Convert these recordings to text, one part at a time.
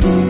그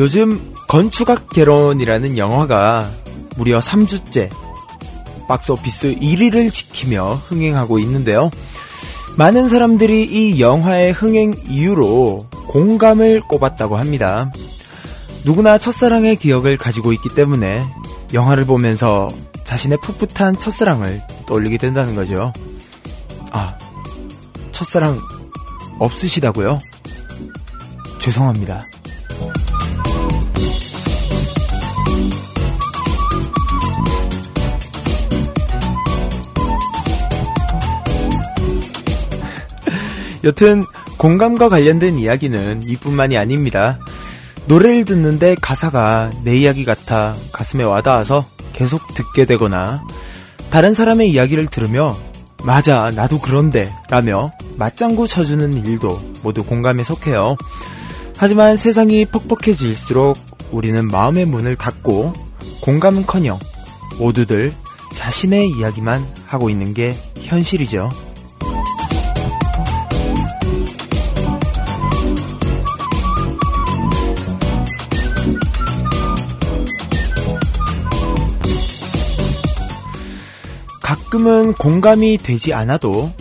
요즘 건축학 개론이라는 영화가 무려 3주째 박스오피스 1위를 지키며 흥행하고 있는데요. 많은 사람들이 이 영화의 흥행 이유로 공감을 꼽았다고 합니다. 누구나 첫사랑의 기억을 가지고 있기 때문에 영화를 보면서 자신의 풋풋한 첫사랑을 떠올리게 된다는 거죠. 아, 첫사랑 없으시다고요? 죄송합니다. 여튼 공감과 관련된 이야기는 이뿐만이 아닙니다. 노래를 듣는데 가사가 내 이야기 같아 가슴에 와닿아서 계속 듣게 되거나 다른 사람의 이야기를 들으며 맞아 나도 그런데 라며 맞장구 쳐주는 일도 모두 공감에 속해요. 하지만 세상이 퍽퍽해질수록 우리는 마음의 문을 닫고 공감은커녕 모두들 자신의 이야기만 하고 있는 게 현실이죠. 가끔은 공감이 되지 않아도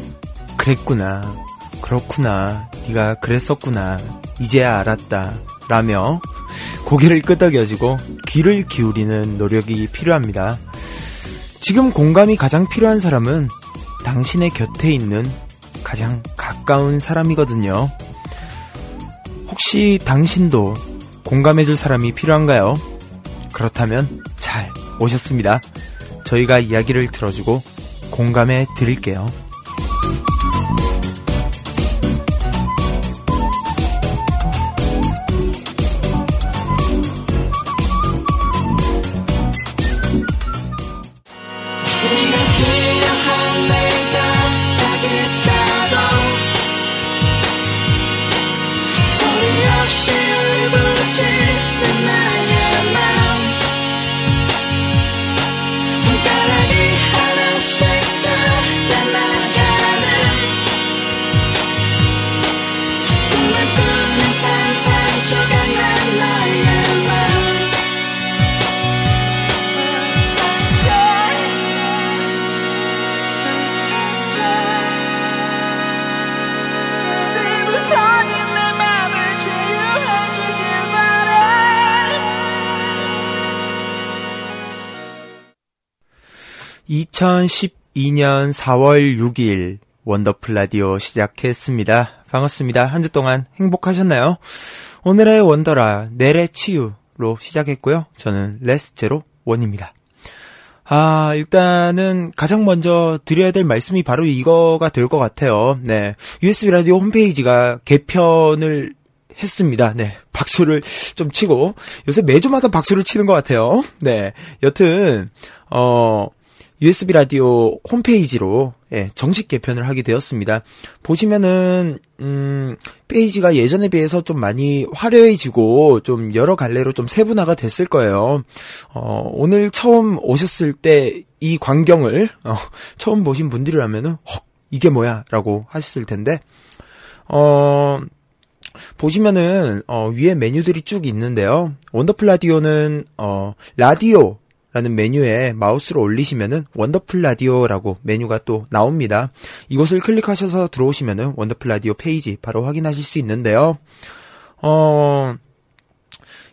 그랬구나, 그렇구나, 네가 그랬었구나, 이제야 알았다, 라며 고개를 끄덕여주고 귀를 기울이는 노력이 필요합니다. 지금 공감이 가장 필요한 사람은 당신의 곁에 있는 가장 가까운 사람이거든요. 혹시 당신도 공감해줄 사람이 필요한가요? 그렇다면 잘 오셨습니다. 저희가 이야기를 들어주고 공감해 드릴게요. 2012년 4월 6일 원더풀 라디오 시작했습니다. 반갑습니다. 한 주 동안 행복하셨나요? 오늘의 원더라 내래 치유로 시작했고요. 저는 레스제로 원입니다. 아, 일단은 가장 먼저 드려야 될 말씀이 바로 이거가 될 것 같아요. 네. USB 라디오 홈페이지가 개편을 했습니다. 네. 박수를 좀 치고, 요새 매주마다 박수를 치는 것 같아요. 네. 여튼, 어, USB 라디오 홈페이지로 예, 정식 개편을 하게 되었습니다. 보시면은 음, 페이지가 예전에 비해서 좀 많이 화려해지고 좀 여러 갈래로 좀 세분화가 됐을 거예요. 어, 오늘 처음 오셨을 때 이 광경을 어, 처음 보신 분들이라면은 헉 이게 뭐야라고 하셨을 텐데 어 보시면은 어, 위에 메뉴들이 쭉 있는데요. 원더풀 라디오는 어, 라디오 라는 메뉴에 마우스를 올리시면은 원더풀 라디오라고 메뉴가 또 나옵니다. 이곳을 클릭하셔서 들어오시면은 원더풀 라디오 페이지 바로 확인하실 수 있는데요. 어,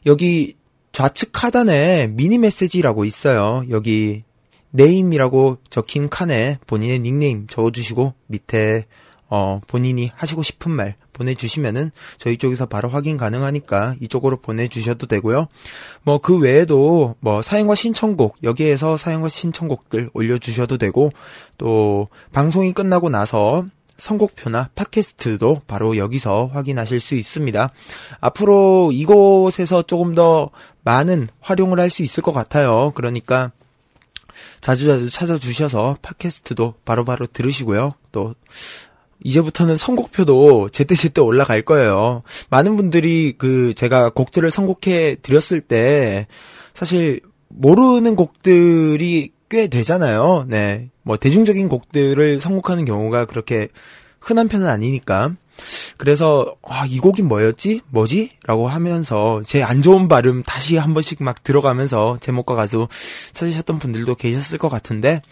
여기 좌측 하단에 미니 메시지라고 있어요. 여기 name이라고 적힌 칸에 본인의 닉네임 적어주시고 밑에 어, 본인이 하시고 싶은 말 보내주시면은 저희 쪽에서 바로 확인 가능하니까 이쪽으로 보내주셔도 되고요. 뭐 그 외에도 뭐 사연과 신청곡 여기에서 사연과 신청곡들 올려주셔도 되고 또 방송이 끝나고 나서 선곡표나 팟캐스트도 바로 여기서 확인하실 수 있습니다. 앞으로 이곳에서 조금 더 많은 활용을 할 수 있을 것 같아요. 그러니까 자주자주 찾아주셔서 팟캐스트도 바로바로 들으시고요. 또 이제부터는 선곡표도 제때제때 올라갈 거예요. 많은 분들이 그 제가 곡들을 선곡해 드렸을 때 사실 모르는 곡들이 꽤 되잖아요. 네. 뭐 대중적인 곡들을 선곡하는 경우가 그렇게 흔한 편은 아니니까. 그래서 아, 이 곡이 뭐였지? 뭐지? 라고 하면서 제 안 좋은 발음 다시 한 번씩 막 들어가면서 제목과 가수 찾으셨던 분들도 계셨을 것 같은데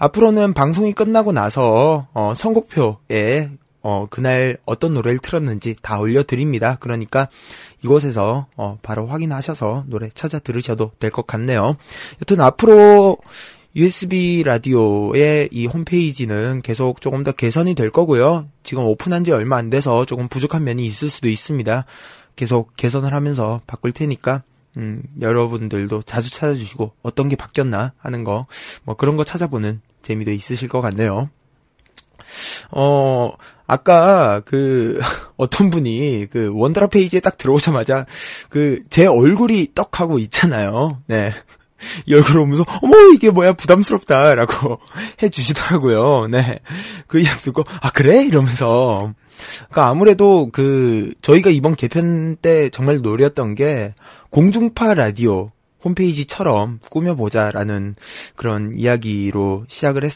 앞으로는 방송이 끝나고 나서 어, 선곡표에 어, 그날 어떤 노래를 틀었는지 다 올려드립니다. 그러니까 이곳에서 어, 바로 확인하셔서 노래 찾아 들으셔도 될 것 같네요. 여튼 앞으로 USB 라디오의 이 홈페이지는 계속 조금 더 개선이 될 거고요. 지금 오픈한 지 얼마 안 돼서 조금 부족한 면이 있을 수도 있습니다. 계속 개선을 하면서 바꿀 테니까 음, 여러분들도 자주 찾아주시고 어떤 게 바뀌었나 하는 거 뭐 그런 거 찾아보는 재미도 있으실 것 같네요. 어, 아까 그 어떤 분이 그 원드라 페이지에 딱 들어오자마자 그 제 얼굴이 떡하고 있잖아요. 네. 이 얼굴 보면서 어머 이게 뭐야 부담스럽다라고 해주시더라고요. 네. 그 이야기 듣고 아 그래 이러면서 그러니까 아무래도 그 저희가 이번 개편 때 정말 노렸던 게 공중파 라디오 홈페이지처럼 꾸며보자라는 그런 이야기로 시작을 했,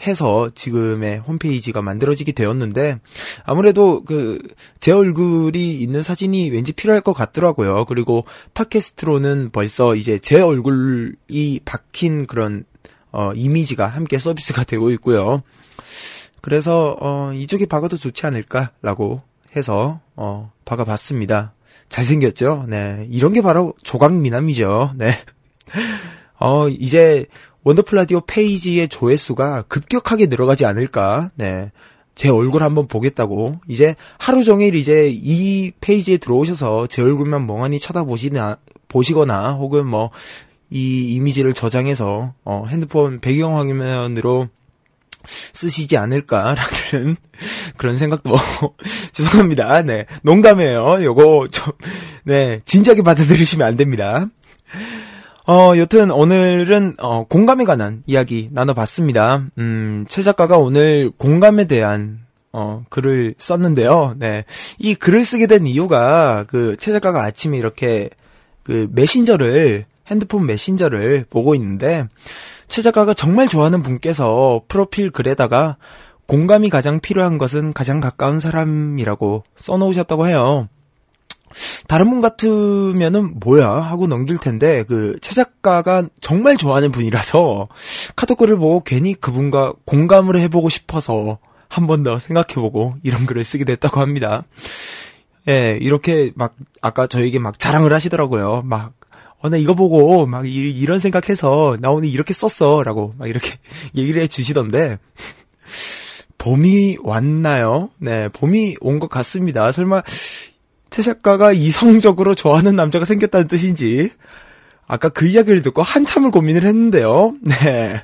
해서 지금의 홈페이지가 만들어지게 되었는데 아무래도 그 제 얼굴이 있는 사진이 왠지 필요할 것 같더라고요. 그리고 팟캐스트로는 벌써 이제 제 얼굴이 박힌 그런 어 이미지가 함께 서비스가 되고 있고요. 그래서 어 이쪽이 박아도 좋지 않을까라고 해서 어 박아봤습니다. 잘생겼죠? 네. 이런 게 바로 조각미남이죠. 네. 어, 이제 원더풀 라디오 페이지의 조회수가 급격하게 늘어가지 않을까. 네. 제 얼굴 한번 보겠다고. 이제 하루 종일 이제 이 페이지에 들어오셔서 제 얼굴만 멍하니 쳐다보시나, 보시거나 혹은 뭐, 이 이미지를 저장해서, 어, 핸드폰 배경화면으로 쓰시지 않을까라는 그런 생각도 죄송합니다. 네 농담이에요. 요거 좀 네 진지하게 받아들이시면 안 됩니다. 어 여튼 오늘은 어 공감에 관한 이야기 나눠 봤습니다. 음 최 작가가 오늘 공감에 대한 어, 글을 썼는데요. 네. 이 글을 쓰게 된 이유가, 그, 최 작가가 아침에 이렇게, 그, 메신저를, 핸드폰 메신저를 보고 있는데, 최 작가가 정말 좋아하는 분께서 프로필 글에다가 공감이 가장 필요한 것은 가장 가까운 사람이라고 써놓으셨다고 해요. 다른 분 같으면은 뭐야 하고 넘길 텐데 그 최 작가가 정말 좋아하는 분이라서 카톡 글을 보고 괜히 그분과 공감을 해보고 싶어서 한 번 더 생각해보고 이런 글을 쓰게 됐다고 합니다. 예, 이렇게 막 아까 저에게 막 자랑을 하시더라고요. 막 어, 나 이거 보고 막 이, 런 생각해서 나 오늘 이렇게 썼어. 라고 막 이렇게 얘기를 해 주시던데. 봄이 왔나요? 네, 봄이 온 것 같습니다. 설마 최 작가가 이성적으로 좋아하는 남자가 생겼다는 뜻인지. 아까 그 이야기를 듣고 한참을 고민을 했는데요. 네.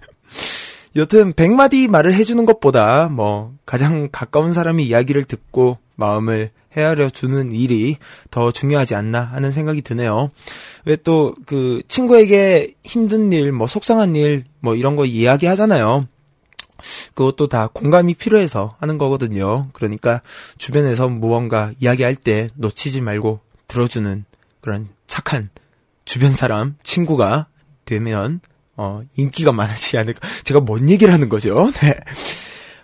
여튼 100마디 말을 해주는 것보다 뭐 가장 가까운 사람이 이야기를 듣고 마음을 헤아려 주는 일이 더 중요하지 않나 하는 생각이 드네요. 왜 또 그 친구에게 힘든 일, 뭐 속상한 일, 뭐 이런 거 이야기 하잖아요. 그것도 다 공감이 필요해서 하는 거거든요. 그러니까 주변에서 무언가 이야기할 때 놓치지 말고 들어주는 그런 착한 주변 사람, 친구가 되면 어, 인기가 많아지지 않을까. 제가 뭔 얘기를 하는 거죠? 네.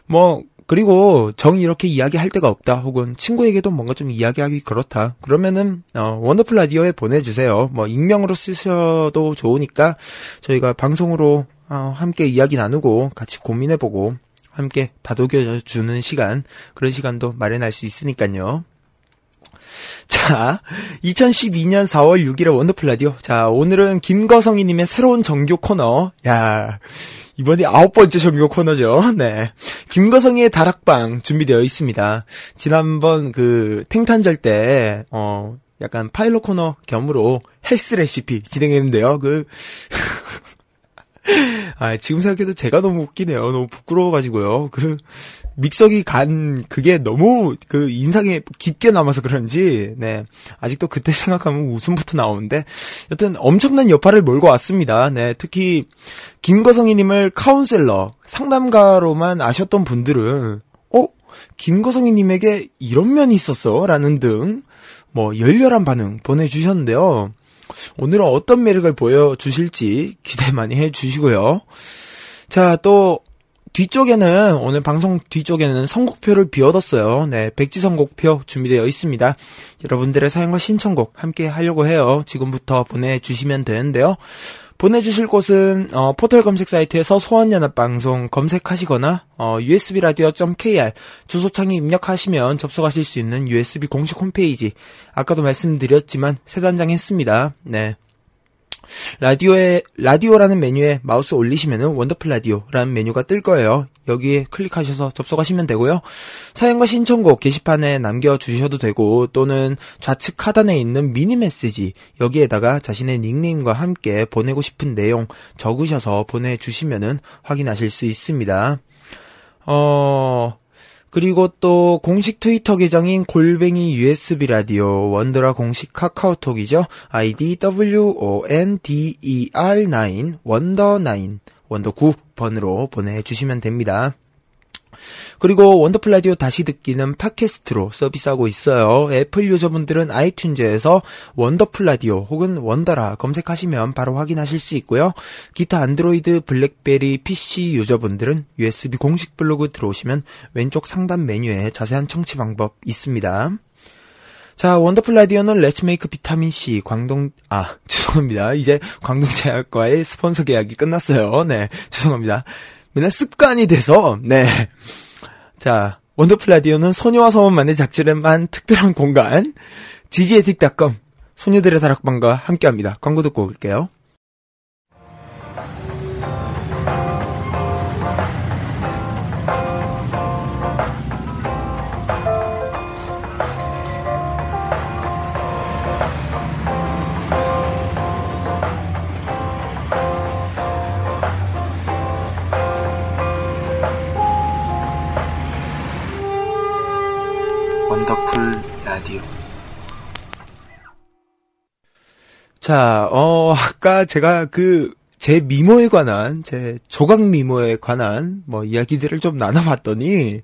뭐, 그리고 정이 이렇게 이야기할 데가 없다. 혹은 친구에게도 뭔가 좀 이야기하기 그렇다. 그러면은, 어, 원더풀 라디오에 보내주세요. 뭐, 익명으로 쓰셔도 좋으니까 저희가 방송으로 어, 함께 이야기 나누고 같이 고민해보고 함께 다독여주는 시간, 그런 시간도 마련할 수 있으니까요. 자, 2012년 4월 6일의 원더풀 라디오. 자, 오늘은 김거성이님의 새로운 정규 코너. 야, 이번이 아홉 번째 정규 코너죠. 네. 김거성이의 다락방 준비되어 있습니다. 지난번 그 탱탄절 때, 어, 약간 파일럿 코너 겸으로 헬스 레시피 진행했는데요. 그, 아, 지금 생각해도 제가 너무 웃기네요. 너무 부끄러워가지고요. 그, 믹서기 간, 그게 너무, 그, 인상에 깊게 남아서 그런지, 네. 아직도 그때 생각하면 웃음부터 나오는데, 여튼 엄청난 여파를 몰고 왔습니다. 네. 특히, 김거성이님을 카운셀러, 상담가로만 아셨던 분들은, 어? 김거성이님에게 이런 면이 있었어? 라는 등, 뭐, 열렬한 반응 보내주셨는데요. 오늘은 어떤 매력을 보여주실지 기대 많이 해주시고요. 자, 또, 뒤쪽에는, 오늘 방송 뒤쪽에는 선곡표를 비워뒀어요. 네, 백지 선곡표 준비되어 있습니다. 여러분들의 사연과 신청곡 함께 하려고 해요. 지금부터 보내주시면 되는데요. 보내주실 곳은 어, 포털 검색 사이트에서 소원연합방송 검색하시거나 어, usbradio.kr 주소창에 입력하시면 접속하실 수 있는 USB 공식 홈페이지 아까도 말씀드렸지만 새 단장 했습니다. 네. 라디오에 라디오라는 메뉴에 마우스 올리시면은 원더풀 라디오라는 메뉴가 뜰 거예요. 여기에 클릭하셔서 접속하시면 되고요. 사연과 신청곡 게시판에 남겨 주셔도 되고 또는 좌측 하단에 있는 미니 메시지 여기에다가 자신의 닉네임과 함께 보내고 싶은 내용 적으셔서 보내 주시면은 확인하실 수 있습니다. 어 그리고 또 공식 트위터 계정인 골뱅이 USB 라디오 원더라 공식 카카오톡이죠. 아이디 WONDER9 원더 9 원더 9번으로 보내주시면 됩니다. 그리고 원더풀 라디오 다시 듣기는 팟캐스트로 서비스하고 있어요. 애플 유저분들은 아이튠즈에서 원더풀 라디오 혹은 원더라 검색하시면 바로 확인하실 수 있고요. 기타 안드로이드 블랙베리 PC 유저분들은 USB 공식 블로그 들어오시면 왼쪽 상단 메뉴에 자세한 청취 방법 있습니다. 자, 원더풀 라디오는 Let's make 비타민C 광동, 아, 죄송합니다. 이제 광동제약과의 스폰서 계약이 끝났어요. 네, 죄송합니다. 맨날 습관이 돼서, 네. 자, 원더풀 라디오는 소녀와 소원만의 작질에만 특별한 공간, 지지에틱닷컴, 소녀들의 다락방과 함께 합니다. 광고 듣고 올게요. 자, 어, 아까 제가 그, 제 미모에 관한, 제 조각 미모에 관한, 뭐, 이야기들을 좀 나눠봤더니,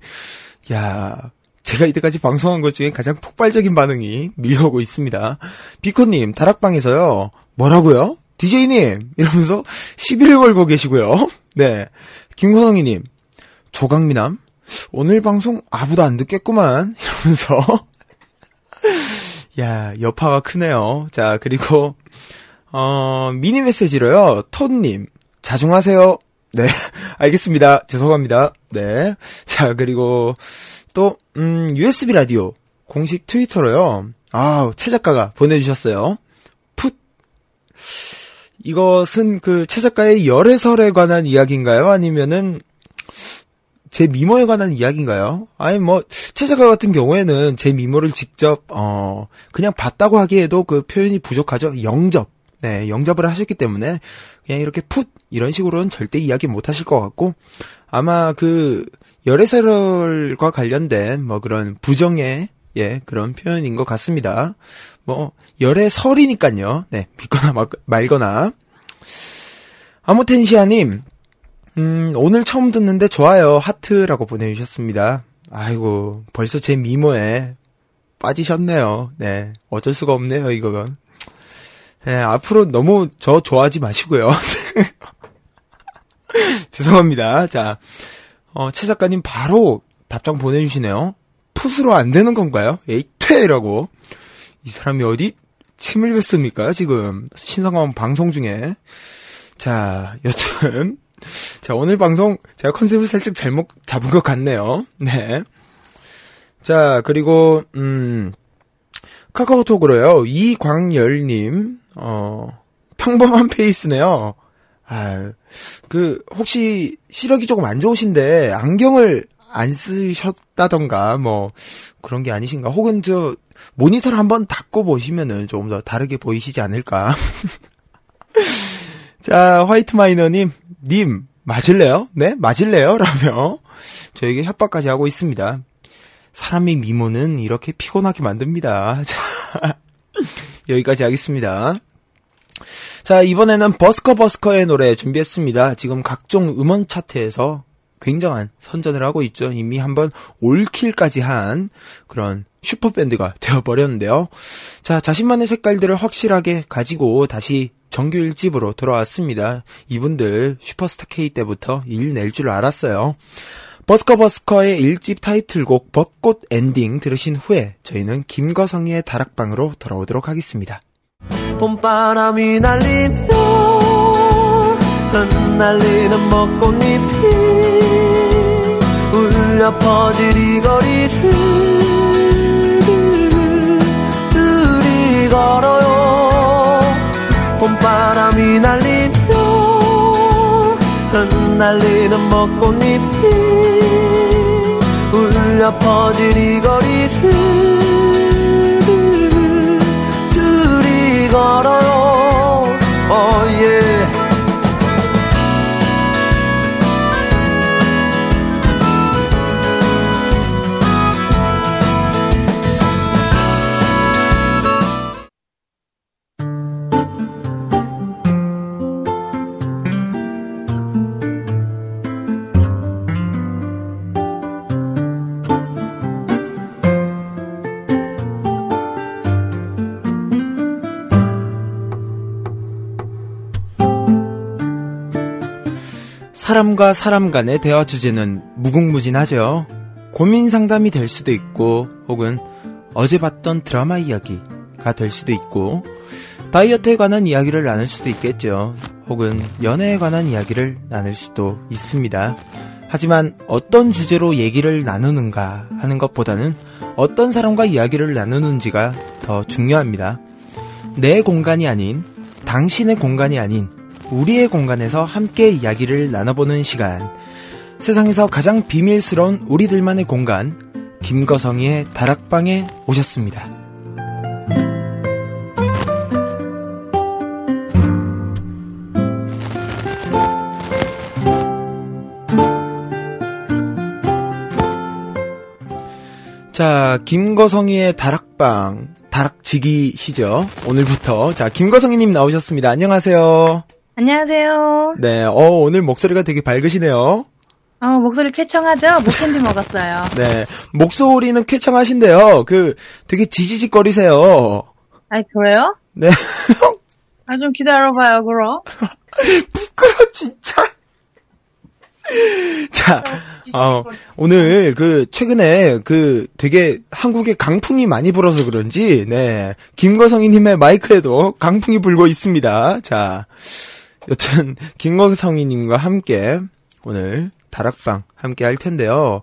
야, 제가 이때까지 방송한 것 중에 가장 폭발적인 반응이 밀려오고 있습니다. 비코님, 다락방에서요, 뭐라고요? DJ님! 이러면서 시비를 걸고 계시고요. 네. 김호성이님, 조각미남? 오늘 방송 아무도 안 듣겠구만. 이러면서, 야, 여파가 크네요. 자, 그리고, 어, 미니 메시지로요, 톤님, 자중하세요. 네, 알겠습니다. 죄송합니다. 네. 자, 그리고, 또, 음, USB 라디오, 공식 트위터로요, 아, 최 작가가 보내주셨어요. 풋. 이것은 그 최 작가의 열애설에 관한 이야기인가요? 아니면은, 제 미모에 관한 이야기인가요? 아니 뭐 최작가 같은 경우에는 제 미모를 직접 어 그냥 봤다고 하기에도 그 표현이 부족하죠. 영접. 네, 영접을 하셨기 때문에 그냥 이렇게 풋 이런 식으로는 절대 이야기 못 하실 것 같고 아마 그 열애설과 관련된 뭐 그런 부정의 예, 그런 표현인 것 같습니다. 뭐 열애설이니까요. 네, 믿거나 말- 말거나. 아무텐시아님, 음, 오늘 처음 듣는데 좋아요. 하트라고 보내주셨습니다. 아이고, 벌써 제 미모에 빠지셨네요. 네. 어쩔 수가 없네요, 이거는. 네, 앞으로 너무 저 좋아하지 마시고요. 죄송합니다. 자, 어, 최 작가님 바로 답장 보내주시네요. 풋으로 안 되는 건가요? 에이, 퇴라고. 이 사람이 어디 침을 뱉습니까, 지금. 신성한 방송 중에. 자, 여튼. 자, 오늘 방송 제가 컨셉을 살짝 잘못 잡은 것 같네요. 네. 자, 그리고, 음, 카카오톡으로요. 이광열님, 어, 평범한 페이스네요. 아, 그, 혹시 시력이 조금 안 좋으신데, 안경을 안 쓰셨다던가, 뭐, 그런 게 아니신가. 혹은 저, 모니터를 한번 닫고 보시면은 조금 더 다르게 보이시지 않을까. 자, 화이트 마이너님, 님, 맞을래요? 네? 맞을래요? 라며, 저에게 협박까지 하고 있습니다. 사람의 미모는 이렇게 피곤하게 만듭니다. 자, 여기까지 하겠습니다. 자, 이번에는 버스커 버스커의 노래 준비했습니다. 지금 각종 음원 차트에서 굉장한 선전을 하고 있죠. 이미 한번 올킬까지 한 그런 슈퍼밴드가 되어버렸는데요. 자, 자신만의 색깔들을 확실하게 가지고 다시 정규 1집으로 돌아왔습니다. 이분들 슈퍼스타 K 때부터 일 낼 줄 알았어요. 버스커 버스커의 1집 타이틀곡 벚꽃 엔딩 들으신 후에 저희는 김거성의 다락방으로 돌아오도록 하겠습니다. 봄바람이 날리며 흩날리는 벚꽃잎이 울려 퍼질 이 거리를 둘이 걸어요 봄바람이 날리며 흩날리는 벚꽃잎이 울려 퍼질 이 거리를 둘이 걸어요 oh yeah. 사람과 사람 간의 대화 주제는 무궁무진하죠. 고민 상담이 될 수도 있고, 혹은 어제 봤던 드라마 이야기가 될 수도 있고, 다이어트에 관한 이야기를 나눌 수도 있겠죠. 혹은 연애에 관한 이야기를 나눌 수도 있습니다. 하지만 어떤 주제로 얘기를 나누는가 하는 것보다는 어떤 사람과 이야기를 나누는지가 더 중요합니다. 내 공간이 아닌, 당신의 공간이 아닌, 우리의 공간에서 함께 이야기를 나눠보는 시간. 세상에서 가장 비밀스러운 우리들만의 공간, 김거성의 다락방에 오셨습니다. 자, 김거성이의 다락방, 다락지기시죠? 오늘부터. 자, 김거성이님 나오셨습니다. 안녕하세요. 안녕하세요. 네, 어, 오늘 목소리가 되게 밝으시네요. 어, 목소리 쾌청하죠? 목캔디 먹었어요. 네, 목소리는 쾌청하신데요. 그, 되게 지지직거리세요. 아이, 그래요? 네. 아, 좀 기다려봐요, 그럼. 부끄러, 진짜. 자, 어, 오늘 그, 최근에 그, 되게 한국에 강풍이 많이 불어서 그런지, 네, 김거성이님의 마이크에도 강풍이 불고 있습니다. 자, 여튼, 김거성이님과 함께, 오늘, 다락방 함께 할 텐데요.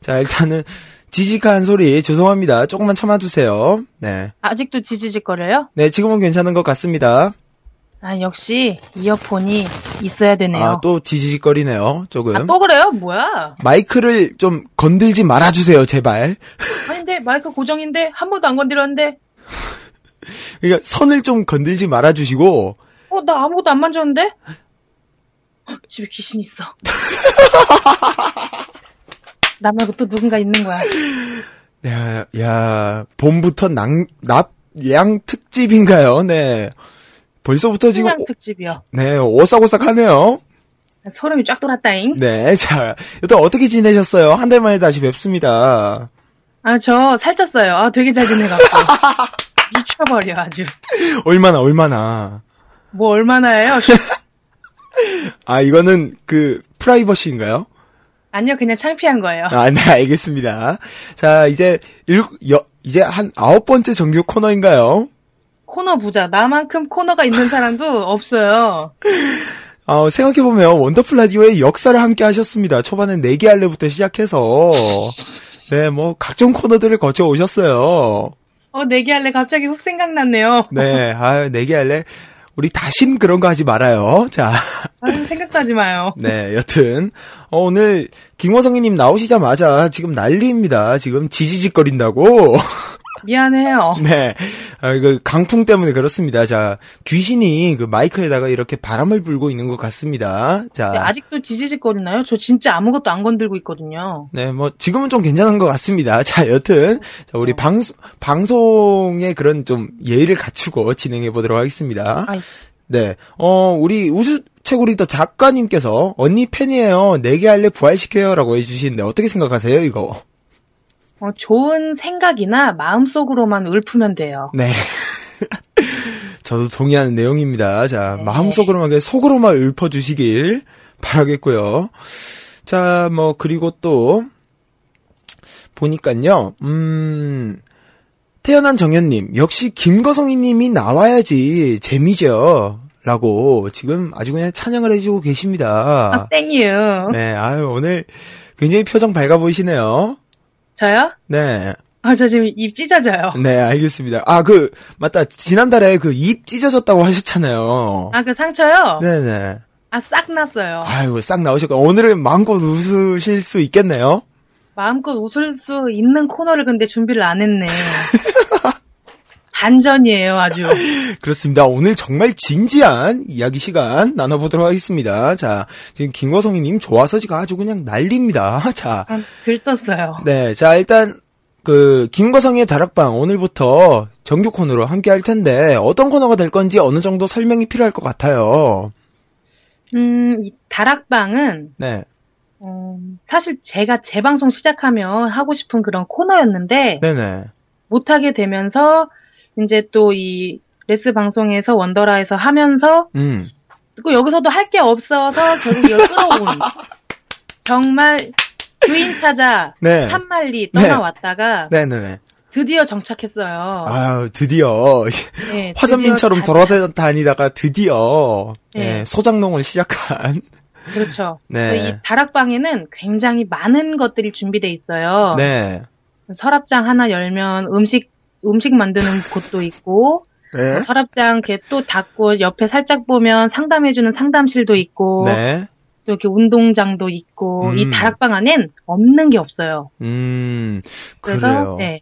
자, 일단은, 지직한 소리 죄송합니다. 조금만 참아주세요. 네. 아직도 지지직거려요? 네, 지금은 괜찮은 것 같습니다. 아, 역시, 이어폰이 있어야 되네요. 아, 또 지지직거리네요, 조금. 아, 또 그래요? 뭐야? 마이크를 좀 건들지 말아주세요, 제발. 아닌데, 마이크 고정인데, 한 번도 안 건드렸는데, 그러니까 선을 좀 건들지 말아주시고, 어, 나 아무것도 안 만졌는데? 헉, 집에 귀신 있어. 나 말고 또 누군가 있는 거야. 야, 야, 봄부터 낭, 납, 양 특집인가요? 네. 벌써부터 지금, 오- 특집이요. 네, 오싹오싹하네요. 소름이 쫙 돋았다잉. 네, 자, 여튼 어떻게 지내셨어요? 한 달 만에 다시 뵙습니다. 아, 저 살쪘어요. 아, 되게 잘 지내갖고. 미쳐버려, 아주. 얼마나, 얼마나. 뭐, 얼마나예요? 아, 이거는 그, 프라이버시인가요? 아니요, 그냥 창피한 거예요. 아, 네, 알겠습니다. 자, 이제, 일, 여, 이제 한 아홉 번째 정규 코너인가요? 코너 부자. 나만큼 코너가 있는 사람도 없어요. 어, 생각해보면, 원더풀 라디오의 역사를 함께 하셨습니다. 초반엔 내기 할래부터 시작해서, 네, 뭐, 각종 코너들을 거쳐 오셨어요. 어, 내기할래 갑자기 훅 생각났네요. 네, 아 내기 할래. 우리 다신 그런 거 하지 말아요. 자, 아, 생각도 하지 마요. 네, 여튼, 어, 오늘, 김호성이님 나오시자마자 지금 난리입니다. 지금 지지직거린다고. 미안해요. 네, 아, 그 강풍 때문에 그렇습니다. 자, 귀신이 그 마이크에다가 이렇게 바람을 불고 있는 것 같습니다. 자, 네, 아직도 지지직거리나요? 저 진짜 아무것도 안 건들고 있거든요. 네, 뭐, 지금은 좀 괜찮은 것 같습니다. 자, 여튼, 자, 우리 방송, 방송의 그런 좀 예의를 갖추고 진행해 보도록 하겠습니다. 아이. 네, 어, 우리 우수 최고리더 작가님께서 언니 팬이에요. 내게 할래 부활시켜요. 라고 해주시는데 어떻게 생각하세요, 이거? 어, 좋은 생각이나 마음속으로만 읊으면 돼요. 네. 저도 동의하는 내용입니다. 자, 네. 마음속으로만, 속으로만 읊어주시길 바라겠고요. 자, 뭐, 그리고 또, 보니깐요, 음, 태어난 정현님, 역시 김거성이님이 나와야지 재미죠. 라고 지금 아주 그냥 찬양을 해주고 계십니다. 아, 땡유. 네, 아유, 오늘 굉장히 표정 밝아 보이시네요. 저요? 네. 아, 저 지금 입 찢어져요. 네, 알겠습니다. 아, 그, 맞다. 지난달에 그 입 찢어졌다고 하셨잖아요. 아, 그 상처요? 네네. 아, 싹 났어요. 아이고, 싹 나오셨고, 오늘은 마음껏 웃으실 수 있겠네요? 마음껏 웃을 수 있는 코너를 근데 준비를 안 했네. 반전이에요, 아주. 그렇습니다. 오늘 정말 진지한 이야기 시간 나눠보도록 하겠습니다. 자, 지금 김거성이님 좋아서 지금 아주 그냥 난립니다. 자, 아, 들떴어요. 네, 자, 일단, 그, 김거성의 다락방 오늘부터 정규 코너로 함께 할 텐데, 어떤 코너가 될 건지 어느 정도 설명이 필요할 것 같아요. 음, 이 다락방은, 네, 어, 사실 제가 재방송 시작하면 하고 싶은 그런 코너였는데, 네네. 못하게 되면서, 이제 또 이 레스 방송에서 원더라에서 하면서, 음, 또 여기서도 할 게 없어서 결국 이걸 끌어온. 정말 주인 찾아 네. 산만리 떠나왔다가 네네네. 드디어 정착했어요. 아유, 드디어. 네, 화전민처럼 돌아다니다가 드디어, 네. 네, 소장농을 시작한. 그렇죠. 네. 이 다락방에는 굉장히 많은 것들이 준비돼 있어요. 네. 서랍장 하나 열면 음식 음식 만드는 곳도 있고 네. 서랍장 또 닫고 옆에 살짝 보면 상담해주는 상담실도 있고 네. 또 이렇게 운동장도 있고 음. 이 다락방 안엔 없는 게 없어요. 음, 그래서. 네.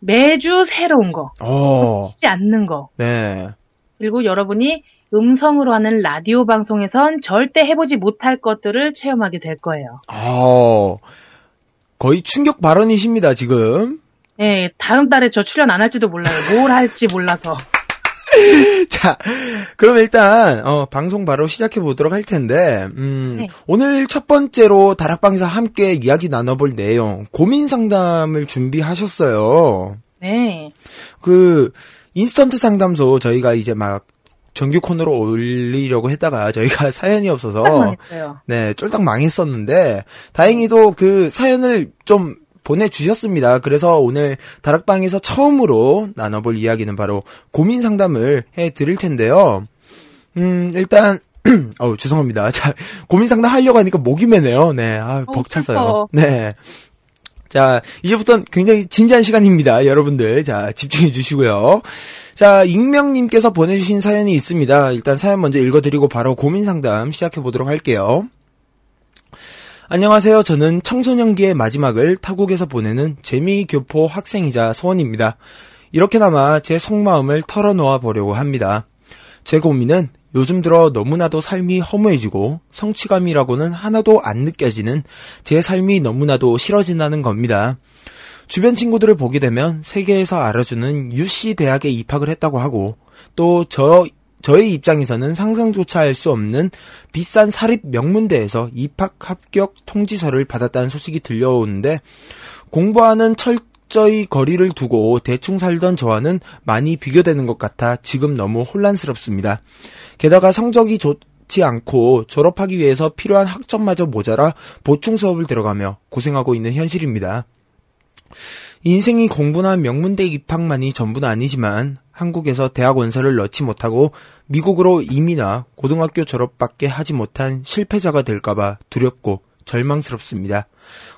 매주 새로운 거, 어, 하지 않는 거 네. 그리고 여러분이 음성으로 하는 라디오 방송에선 절대 해보지 못할 것들을 체험하게 될 거예요. 어, 거의 충격 발언이십니다, 지금. 네, 다음 달에 저 출연 안 할지도 몰라요. 뭘 할지 몰라서. 자, 그럼 일단, 어, 방송 바로 시작해 보도록 할 텐데, 음, 네. 오늘 첫 번째로 다락방에서 함께 이야기 나눠볼 내용, 고민 상담을 준비하셨어요. 네. 그, 인스턴트 상담소 저희가 이제 막 정규 코너로 올리려고 했다가 저희가 사연이 없어서. 네, 쫄딱 망했었는데, 다행히도 그 사연을 좀 보내주셨습니다. 그래서 오늘 다락방에서 처음으로 나눠볼 이야기는 바로 고민 상담을 해 드릴 텐데요. 음, 일단, 어우, 죄송합니다. 자, 고민 상담 하려고 하니까 목이 매네요. 네, 아, 벅차서요. 네. 자, 이제부터는 굉장히 진지한 시간입니다. 여러분들. 자, 집중해 주시고요. 자, 익명님께서 보내주신 사연이 있습니다. 일단 사연 먼저 읽어드리고 바로 고민 상담 시작해 보도록 할게요. 안녕하세요. 저는 청소년기의 마지막을 타국에서 보내는 재미교포 학생이자 소원입니다. 이렇게나마 제 속마음을 털어놓아 보려고 합니다. 제 고민은 요즘 들어 너무나도 삶이 허무해지고 성취감이라고는 하나도 안 느껴지는 제 삶이 너무나도 싫어진다는 겁니다. 주변 친구들을 보게 되면 세계에서 알아주는 UC 대학에 입학을 했다고 하고 또 저 저의 입장에서는 상상조차 할 수 없는 비싼 사립 명문대에서 입학 합격 통지서를 받았다는 소식이 들려오는데 공부하는 철저히 거리를 두고 대충 살던 저와는 많이 비교되는 것 같아 지금 너무 혼란스럽습니다. 게다가 성적이 좋 지 않고 졸업하기 위해서 필요한 학점마저 모자라 보충 수업을 들어가며 고생하고 있는 현실입니다. 인생이 공부나 명문대 입학만이 전부는 아니지만 한국에서 대학 원서를 넣지 못하고 미국으로 이민와 고등학교 졸업밖에 하지 못한 실패자가 될까봐 두렵고 절망스럽습니다.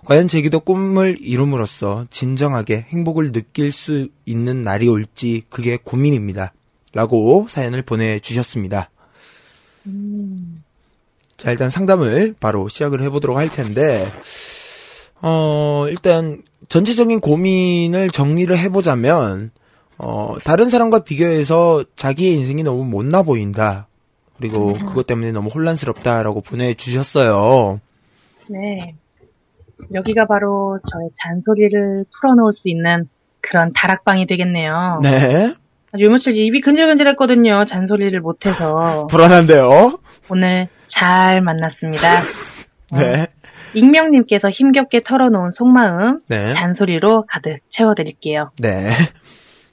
과연 제기도 꿈을 이룸으로써 진정하게 행복을 느낄 수 있는 날이 올지 그게 고민입니다. 라고 사연을 보내주셨습니다. 자, 일단 상담을 바로 시작을 해보도록 할 텐데, 어, 일단 전체적인 고민을 정리를 해보자면, 어, 다른 사람과 비교해서 자기의 인생이 너무 못나 보인다. 그리고 그것 때문에 너무 혼란스럽다라고 보내주셨어요. 네. 여기가 바로 저의 잔소리를 풀어놓을 수 있는 그런 다락방이 되겠네요. 네. 요 며칠 입이 근질근질했거든요. 잔소리를 못해서. 불안한데요? 오늘 잘 만났습니다. 네. 익명님께서 힘겹게 털어놓은 속마음 네. 잔소리로 가득 채워드릴게요. 네.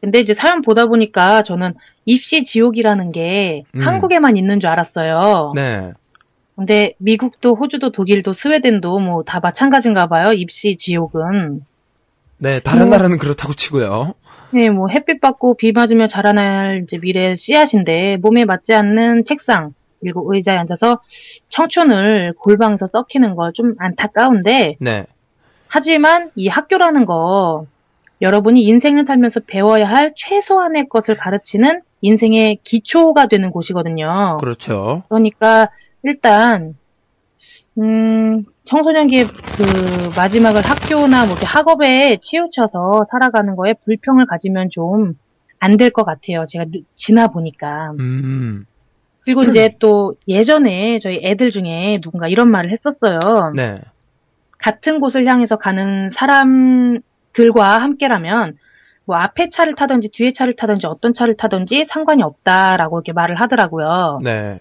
근데 이제 사연 보다 보니까 저는 입시 지옥이라는 게 음. 한국에만 있는 줄 알았어요. 네. 근데 미국도 호주도 독일도 스웨덴도 뭐 다 마찬가지인가 봐요. 입시 지옥은. 네, 다른 음. 나라는 그렇다고 치고요. 네, 뭐 햇빛 받고 비 맞으며 자라날 이제 미래 씨앗인데 몸에 맞지 않는 책상 그리고 의자에 앉아서 청춘을 골방에서 썩히는 거 좀 안타까운데 네. 하지만 이 학교라는 거 여러분이 인생을 살면서 배워야 할 최소한의 것을 가르치는 인생의 기초가 되는 곳이거든요. 그렇죠. 그러니까 일단 음 청소년기의 그 마지막을 학교나 뭐 이렇게 학업에 치우쳐서 살아가는 거에 불평을 가지면 좀 안 될 것 같아요. 제가 느- 지나 보니까. 음. 그리고 이제 또 예전에 저희 애들 중에 누군가 이런 말을 했었어요. 네. 같은 곳을 향해서 가는 사람 들과 함께라면 뭐 앞에 차를 타든지 뒤에 차를 타든지 어떤 차를 타든지 상관이 없다라고 이렇게 말을 하더라고요. 네.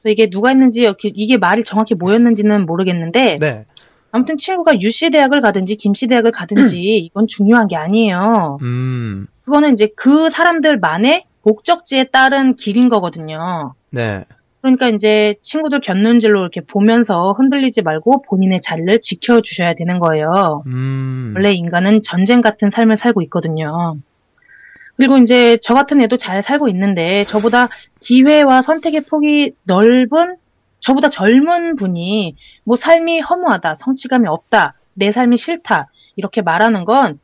그래서 이게 누가 했는지 이게 말이 정확히 뭐였는지는 모르겠는데 네. 아무튼 친구가 유씨 대학을 가든지 김씨 대학을 가든지 이건 중요한 게 아니에요. 음. 그거는 이제 그 사람들만의 목적지에 따른 길인 거거든요. 네. 그러니까 이제 친구들 곁눈질로 이렇게 보면서 흔들리지 말고 본인의 자리를 지켜주셔야 되는 거예요. 음. 원래 인간은 전쟁 같은 삶을 살고 있거든요. 그리고 이제 저 같은 애도 잘 살고 있는데 저보다 기회와 선택의 폭이 넓은 저보다 젊은 분이 뭐 삶이 허무하다, 성취감이 없다, 내 삶이 싫다 이렇게 말하는 건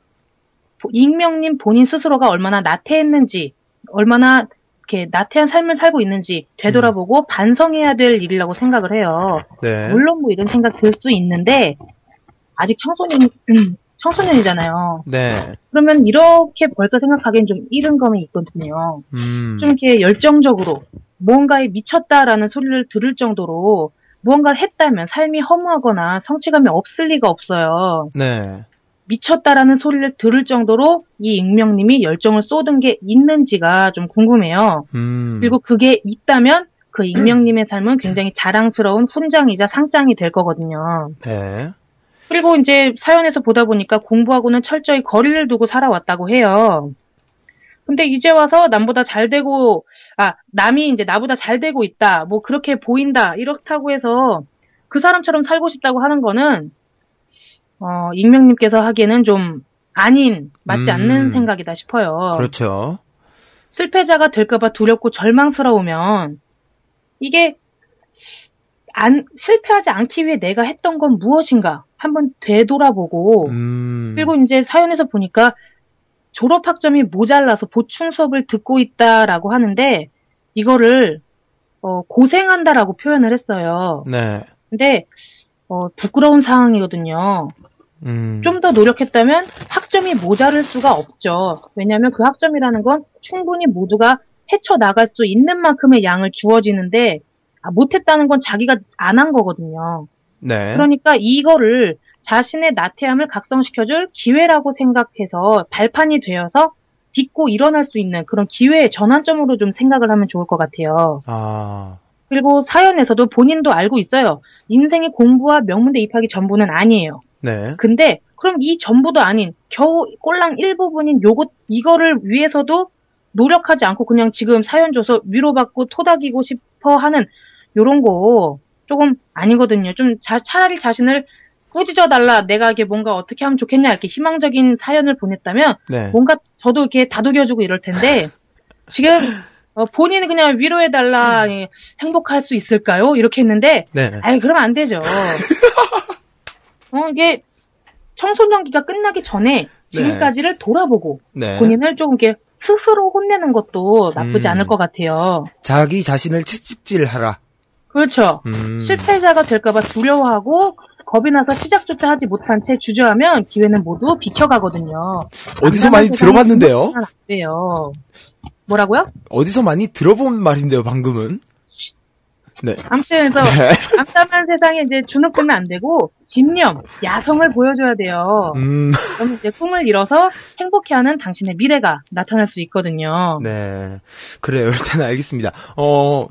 익명님 본인 스스로가 얼마나 나태했는지, 얼마나 이렇게 나태한 삶을 살고 있는지 되돌아보고 반성해야 될 일이라고 생각을 해요. 네. 물론 뭐 이런 생각 들 수 있는데 아직 청소년 음, 청소년이잖아요. 네. 그러면 이렇게 벌써 생각하기엔 좀 이른 감이 있거든요. 음. 좀 이렇게 열정적으로 무언가에 미쳤다라는 소리를 들을 정도로 무언가를 했다면 삶이 허무하거나 성취감이 없을 리가 없어요. 네. 미쳤다라는 소리를 들을 정도로 이 익명님이 열정을 쏟은 게 있는지가 좀 궁금해요. 음. 그리고 그게 있다면 그 익명님의 삶은 굉장히 자랑스러운 훈장이자 상장이 될 거거든요. 네. 그리고 이제 사연에서 보다 보니까 공부하고는 철저히 거리를 두고 살아왔다고 해요. 근데 이제 와서 남보다 잘 되고, 아, 남이 이제 나보다 잘 되고 있다, 뭐 그렇게 보인다, 이렇다고 해서 그 사람처럼 살고 싶다고 하는 거는, 어, 익명님께서 하기에는 좀 아닌, 맞지 음. 않는 생각이다 싶어요. 그렇죠. 실패자가 될까봐 두렵고 절망스러우면 이게 안 실패하지 않기 위해 내가 했던 건 무엇인가 한번 되돌아보고 음. 그리고 이제 사연에서 보니까 졸업 학점이 모자라서 보충 수업을 듣고 있다라고 하는데 이거를 어, 고생한다라고 표현을 했어요. 네. 근데 어, 부끄러운 상황이거든요. 음. 좀더 노력했다면 학점이 모자랄 수가 없죠. 왜냐하면 그 학점이라는 건 충분히 모두가 헤쳐나갈 수 있는 만큼의 양을 주어지는데 아, 못했다는 건 자기가 안 한 거거든요. 네. 그러니까 이거를 자신의 나태함을 각성시켜줄 기회라고 생각해서 발판이 되어서 딛고 일어날 수 있는 그런 기회의 전환점으로 좀 생각을 하면 좋을 것 같아요. 아. 그리고 사연에서도 본인도 알고 있어요. 인생의 공부와 명문대 입학이 전부는 아니에요. 네. 근데 그럼 이 전부도 아닌 겨우 꼴랑 일부분인 요것 이거를 위해서도 노력하지 않고 그냥 지금 사연 줘서 위로받고 토닥이고 싶어 하는 요런 거 조금 아니거든요. 좀 자, 차라리 자신을 꾸짖어 달라. 내가 이게 뭔가 어떻게 하면 좋겠냐 이렇게 희망적인 사연을 보냈다면 네. 뭔가 저도 이렇게 다독여주고 이럴 텐데 지금 어, 본인이 그냥 위로해 달라 행복할 수 있을까요? 이렇게 했는데 네. 아이 그러면 안 되죠. 어 이게 청소년기가 끝나기 전에 지금까지를 돌아보고 네. 본인을 조금 이렇게 스스로 혼내는 것도 나쁘지 음. 않을 것 같아요. 자기 자신을 채찍질하라. 그렇죠. 음. 실패자가 될까봐 두려워하고 겁이 나서 시작조차 하지 못한 채 주저하면 기회는 모두 비켜가거든요. 어디서 많이 들어봤는데요? 안 돼요. 뭐라고요? 어디서 많이 들어본 말인데요, 방금은. 네. 아무튼 그래서 네. 암담한 세상에 이제 주눅 들면 안 되고 집념, 야성을 보여줘야 돼요. 음. 그럼 이제 꿈을 이뤄서 행복해하는 당신의 미래가 나타날 수 있거든요. 네. 그래요. 일단 알겠습니다. 어,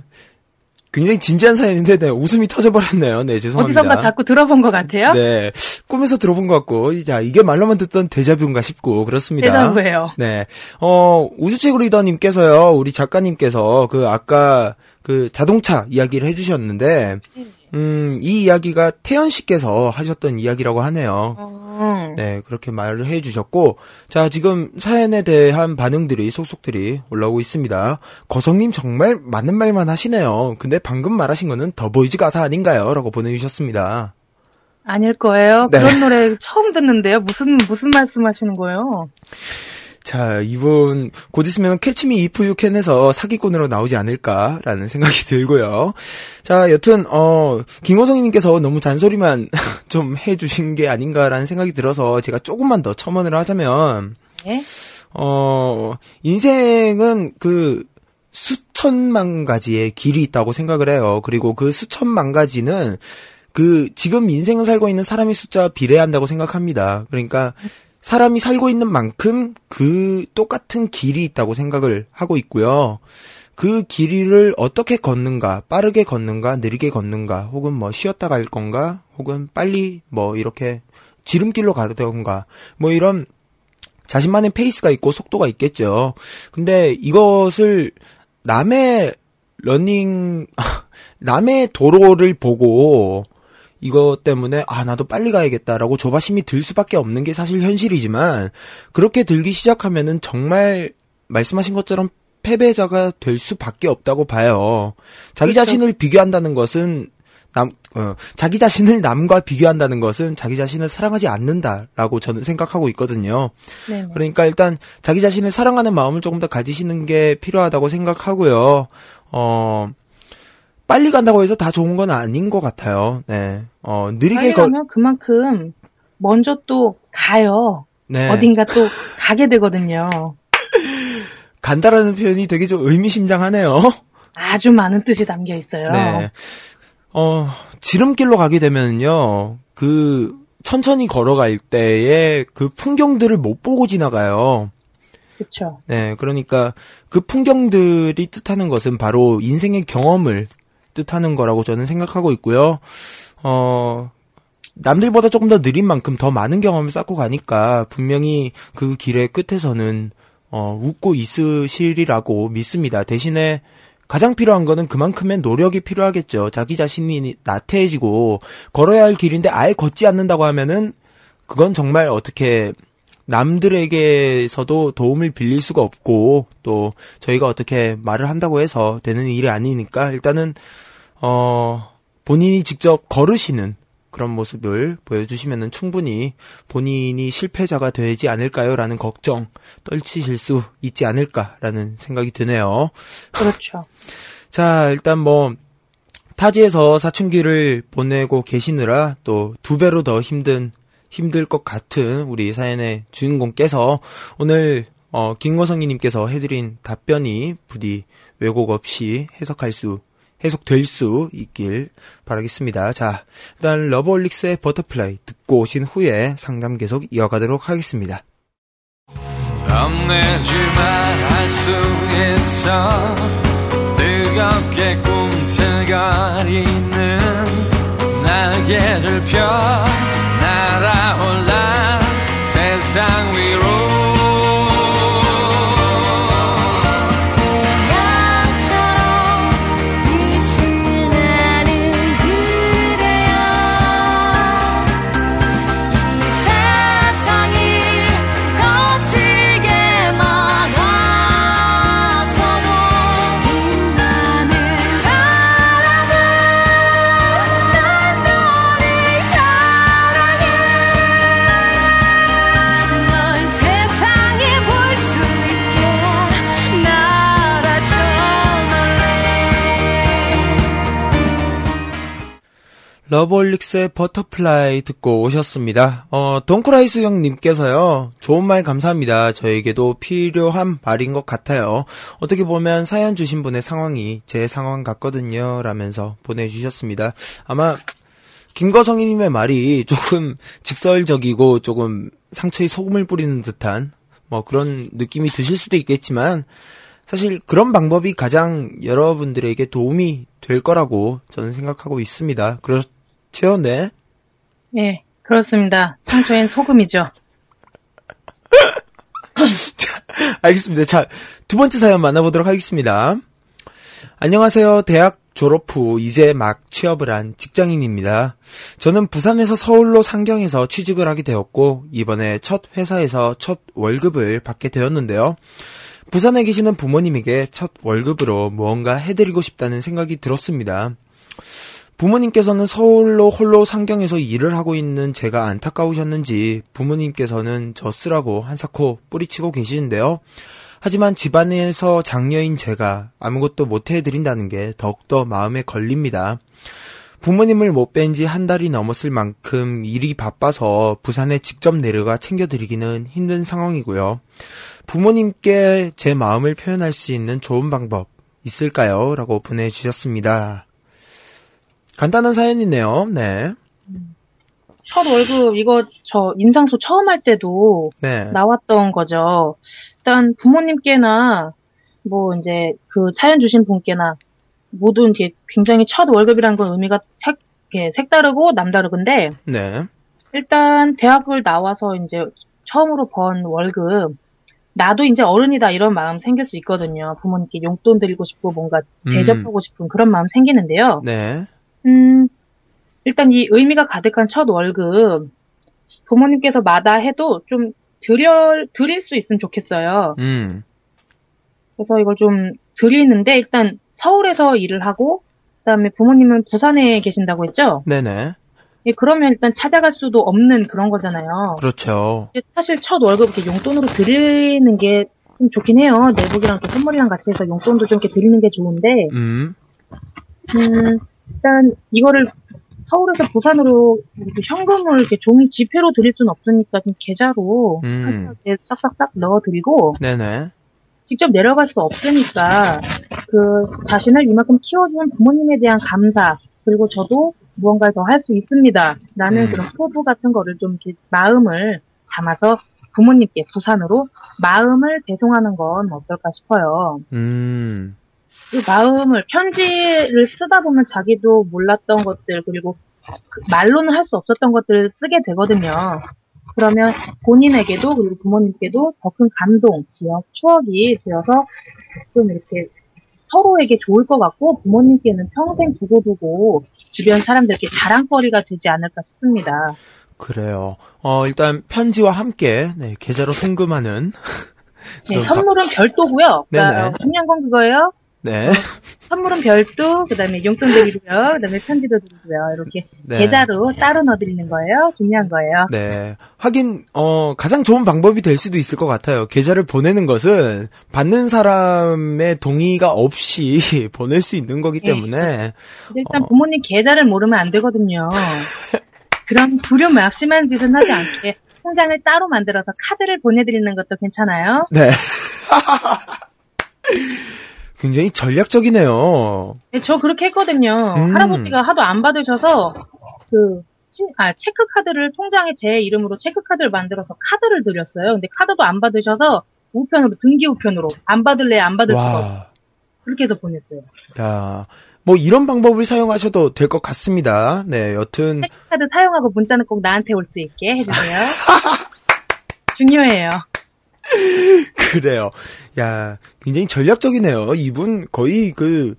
굉장히 진지한 사연인데, 네, 웃음이 터져버렸네요. 네, 죄송합니다. 어디선가 자꾸 들어본 것 같아요. 네. 꿈에서 들어본 것 같고, 자, 이게 말로만 듣던 데자뷰인가 싶고, 그렇습니다. 대단해요. 네. 어, 우주책 리더님께서요, 우리 작가님께서 그 아까 그 자동차 이야기를 해주셨는데, 음, 이 이야기가 태연 씨께서 하셨던 이야기라고 하네요. 어, 네, 그렇게 말을 해 주셨고, 자, 지금 사연에 대한 반응들이, 속속들이 올라오고 있습니다. 거성님 정말 많은 말만 하시네요. 근데 방금 말하신 거는 더보이즈 가사 아닌가요? 라고 보내주셨습니다. 아닐 거예요. 네. 그런 노래 처음 듣는데요. 무슨 무슨 말씀 하시는 거예요? 자, 이분, 곧 있으면 Catch Me If You Can에서 사기꾼으로 나오지 않을까라는 생각이 들고요. 자, 여튼, 어, 김거성 님께서 너무 잔소리만 좀 해주신 게 아닌가라는 생각이 들어서 제가 조금만 더 첨언을 하자면, 예? 어, 인생은 그 수천만 가지의 길이 있다고 생각을 해요. 그리고 그 수천만 가지는 그 지금 인생을 살고 있는 사람의 숫자와 비례한다고 생각합니다. 그러니까 사람이 살고 있는 만큼 그 똑같은 길이 있다고 생각을 하고 있고요. 그 길이를 어떻게 걷는가, 빠르게 걷는가, 느리게 걷는가, 혹은 뭐 쉬었다 갈 건가, 혹은 빨리 뭐 이렇게 지름길로 가던가, 뭐 이런 자신만의 페이스가 있고 속도가 있겠죠. 근데 이것을 남의 러닝, 남의 도로를 보고 이것 때문에 아 나도 빨리 가야겠다라고 조바심이 들 수밖에 없는 게 사실 현실이지만 그렇게 들기 시작하면은 정말 말씀하신 것처럼 패배자가 될 수밖에 없다고 봐요. 자기 그렇죠. 자신을 비교한다는 것은 남, 어, 자기 자신을 남과 비교한다는 것은 자기 자신을 사랑하지 않는다라고 저는 생각하고 있거든요. 네. 그러니까 일단 자기 자신을 사랑하는 마음을 조금 더 가지시는 게 필요하다고 생각하고요. 어, 빨리 간다고 해서 다 좋은 건 아닌 것 같아요. 네. 어, 느리게 빨리 거, 가면 그만큼 먼저 또 가요. 네. 어딘가 또 가게 되거든요. 간다라는 표현이 되게 좀 의미심장하네요. 아주 많은 뜻이 담겨 있어요. 네. 어, 지름길로 가게 되면요. 그, 천천히 걸어갈 때에 그 풍경들을 못 보고 지나가요. 그렇죠. 네, 그러니까 그 풍경들이 뜻하는 것은 바로 인생의 경험을 뜻하는 거라고 저는 생각하고 있고요. 어, 남들보다 조금 더 느린 만큼 더 많은 경험을 쌓고 가니까 분명히 그 길의 끝에서는 어, 웃고 있으시리라고 믿습니다. 대신에 가장 필요한 거는 그만큼의 노력이 필요하겠죠. 자기 자신이 나태해지고 걸어야 할 길인데 아예 걷지 않는다고 하면은 그건 정말 어떻게 남들에게서도 도움을 빌릴 수가 없고 또 저희가 어떻게 말을 한다고 해서 되는 일이 아니니까 일단은 어 본인이 직접 걸으시는 그런 모습을 보여주시면은 충분히 본인이 실패자가 되지 않을까요라는 걱정 떨치실 수 있지 않을까라는 생각이 드네요. 그렇죠. 자, 일단 뭐 타지에서 사춘기를 보내고 계시느라 또 두 배로 더 힘든 힘들 것 같은 우리 사연의 주인공께서 오늘 어, 김거성이님께서 해드린 답변이 부디 왜곡 없이 해석할 수 해석될 수 있길 바라겠습니다. 자, 일단 러브홀릭스의 Butterfly 듣고 오신 후에 상담 계속 이어가도록 하겠습니다. 겁내지마 할 수 있어 뜨겁게 꿈틀거리는 날개를 펴 날아올라 세상 위로 러브홀릭스의 Butterfly 듣고 오셨습니다. 어, 동크라이스 형님께서요, 좋은 말 감사합니다. 저에게도 필요한 말인 것 같아요. 어떻게 보면 사연 주신 분의 상황이 제 상황 같거든요. 라면서 보내주셨습니다. 아마, 김거성이님의 말이 조금 직설적이고 조금 상처에 소금을 뿌리는 듯한 뭐 그런 느낌이 드실 수도 있겠지만 사실 그런 방법이 가장 여러분들에게 도움이 될 거라고 저는 생각하고 있습니다. 그렇 죠, 네. 예, 그렇습니다. 상처엔 소금이죠. 알겠습니다. 자, 두 번째 사연 만나보도록 하겠습니다. 안녕하세요. 대학 졸업 후 이제 막 취업을 한 직장인입니다. 저는 부산에서 서울로 상경해서 취직을 하게 되었고, 이번에 첫 회사에서 첫 월급을 받게 되었는데요. 부산에 계시는 부모님에게 첫 월급으로 무언가 해드리고 싶다는 생각이 들었습니다. 부모님께서는 서울로 홀로 상경해서 일을 하고 있는 제가 안타까우셨는지 부모님께서는 저 쓰라고 한사코 뿌리치고 계시는데요. 하지만 집안에서 장녀인 제가 아무것도 못 해드린다는 게 더욱더 마음에 걸립니다. 부모님을 못 뵌 지 한 달이 넘었을 만큼 일이 바빠서 부산에 직접 내려가 챙겨드리기는 힘든 상황이고요. 부모님께 제 마음을 표현할 수 있는 좋은 방법 있을까요? 라고 보내주셨습니다. 간단한 사연이네요. 네. 첫 월급 이거 저 인상소 처음 할 때도 네. 나왔던 거죠. 일단 부모님께나 뭐 이제 그 사연 주신 분께나 모두 이제 굉장히 첫 월급이란 건 의미가 색, 이렇게 색다르고 남다르근데 네. 일단 대학을 나와서 이제 처음으로 번 월급 나도 이제 어른이다 이런 마음 생길 수 있거든요. 부모님께 용돈 드리고 싶고 뭔가 음. 대접하고 싶은 그런 마음 생기는데요. 네. 음, 일단 이 의미가 가득한 첫 월급, 부모님께서 마다 해도 좀 드려, 드릴 수 있으면 좋겠어요. 음. 그래서 이걸 좀 드리는데, 일단 서울에서 일을 하고, 그 다음에 부모님은 부산에 계신다고 했죠? 네네. 예, 그러면 일단 찾아갈 수도 없는 그런 거잖아요. 그렇죠. 사실 첫 월급 이렇게 용돈으로 드리는 게 좀 좋긴 해요. 내복이랑 또 선물이랑 같이 해서 용돈도 좀 이렇게 드리는 게 좋은데, 음. 음, 일단 이거를 서울에서 부산으로 이렇게 현금을 이렇게 종이 지폐로 드릴 수는 없으니까 좀 계좌로 음. 싹싹싹 넣어드리고 네네. 직접 내려갈 수 없으니까 그 자신을 이만큼 키워준 부모님에 대한 감사 그리고 저도 무언가를 더 할 수 있습니다. 라는 음. 그런 포부 같은 거를 좀 이렇게 마음을 담아서 부모님께 부산으로 마음을 배송하는 건 어떨까 싶어요. 음. 그 마음을 편지를 쓰다 보면 자기도 몰랐던 것들 그리고 그 말로는 할 수 없었던 것들을 쓰게 되거든요. 그러면 본인에게도 그리고 부모님께도 더 큰 감동, 기억, 추억이 되어서 좀 이렇게 서로에게 좋을 것 같고 부모님께는 평생 두고두고 주변 사람들께 자랑거리가 되지 않을까 싶습니다. 그래요. 어, 일단 편지와 함께 네, 계좌로 송금하는 네, 선물은 별도고요. 그러니까 어, 중요한 건 그거예요. 네. 선물은 별도, 그 다음에 용돈 드리고요, 그 다음에 편지도 드리고요. 이렇게 네. 계좌로 따로 넣어드리는 거예요. 중요한 거예요. 네. 하긴 어 가장 좋은 방법이 될 수도 있을 것 같아요. 계좌를 보내는 것은 받는 사람의 동의가 없이 보낼 수 있는 거기 네. 때문에 근데 일단 어. 부모님 계좌를 모르면 안 되거든요. 그런 불효막심한 짓은 하지 않게 통장을 따로 만들어서 카드를 보내드리는 것도 괜찮아요. 네. 굉장히 전략적이네요. 네, 저 그렇게 했거든요. 음. 할아버지가 하도 안 받으셔서 그 신- 아, 체크 카드를 통장에 제 이름으로 체크 카드를 만들어서 카드를 드렸어요. 근데 카드도 안 받으셔서 우편으로 등기 우편으로 안 받을래 안 받을 수가 그렇게 해서 보냈어요. 야, 뭐 이런 방법을 사용하셔도 될 것 같습니다. 네, 여튼 체크 카드 사용하고 문자는 꼭 나한테 올 수 있게 해주세요. 중요해요. 그래요. 야, 굉장히 전략적이네요. 이분 거의 그,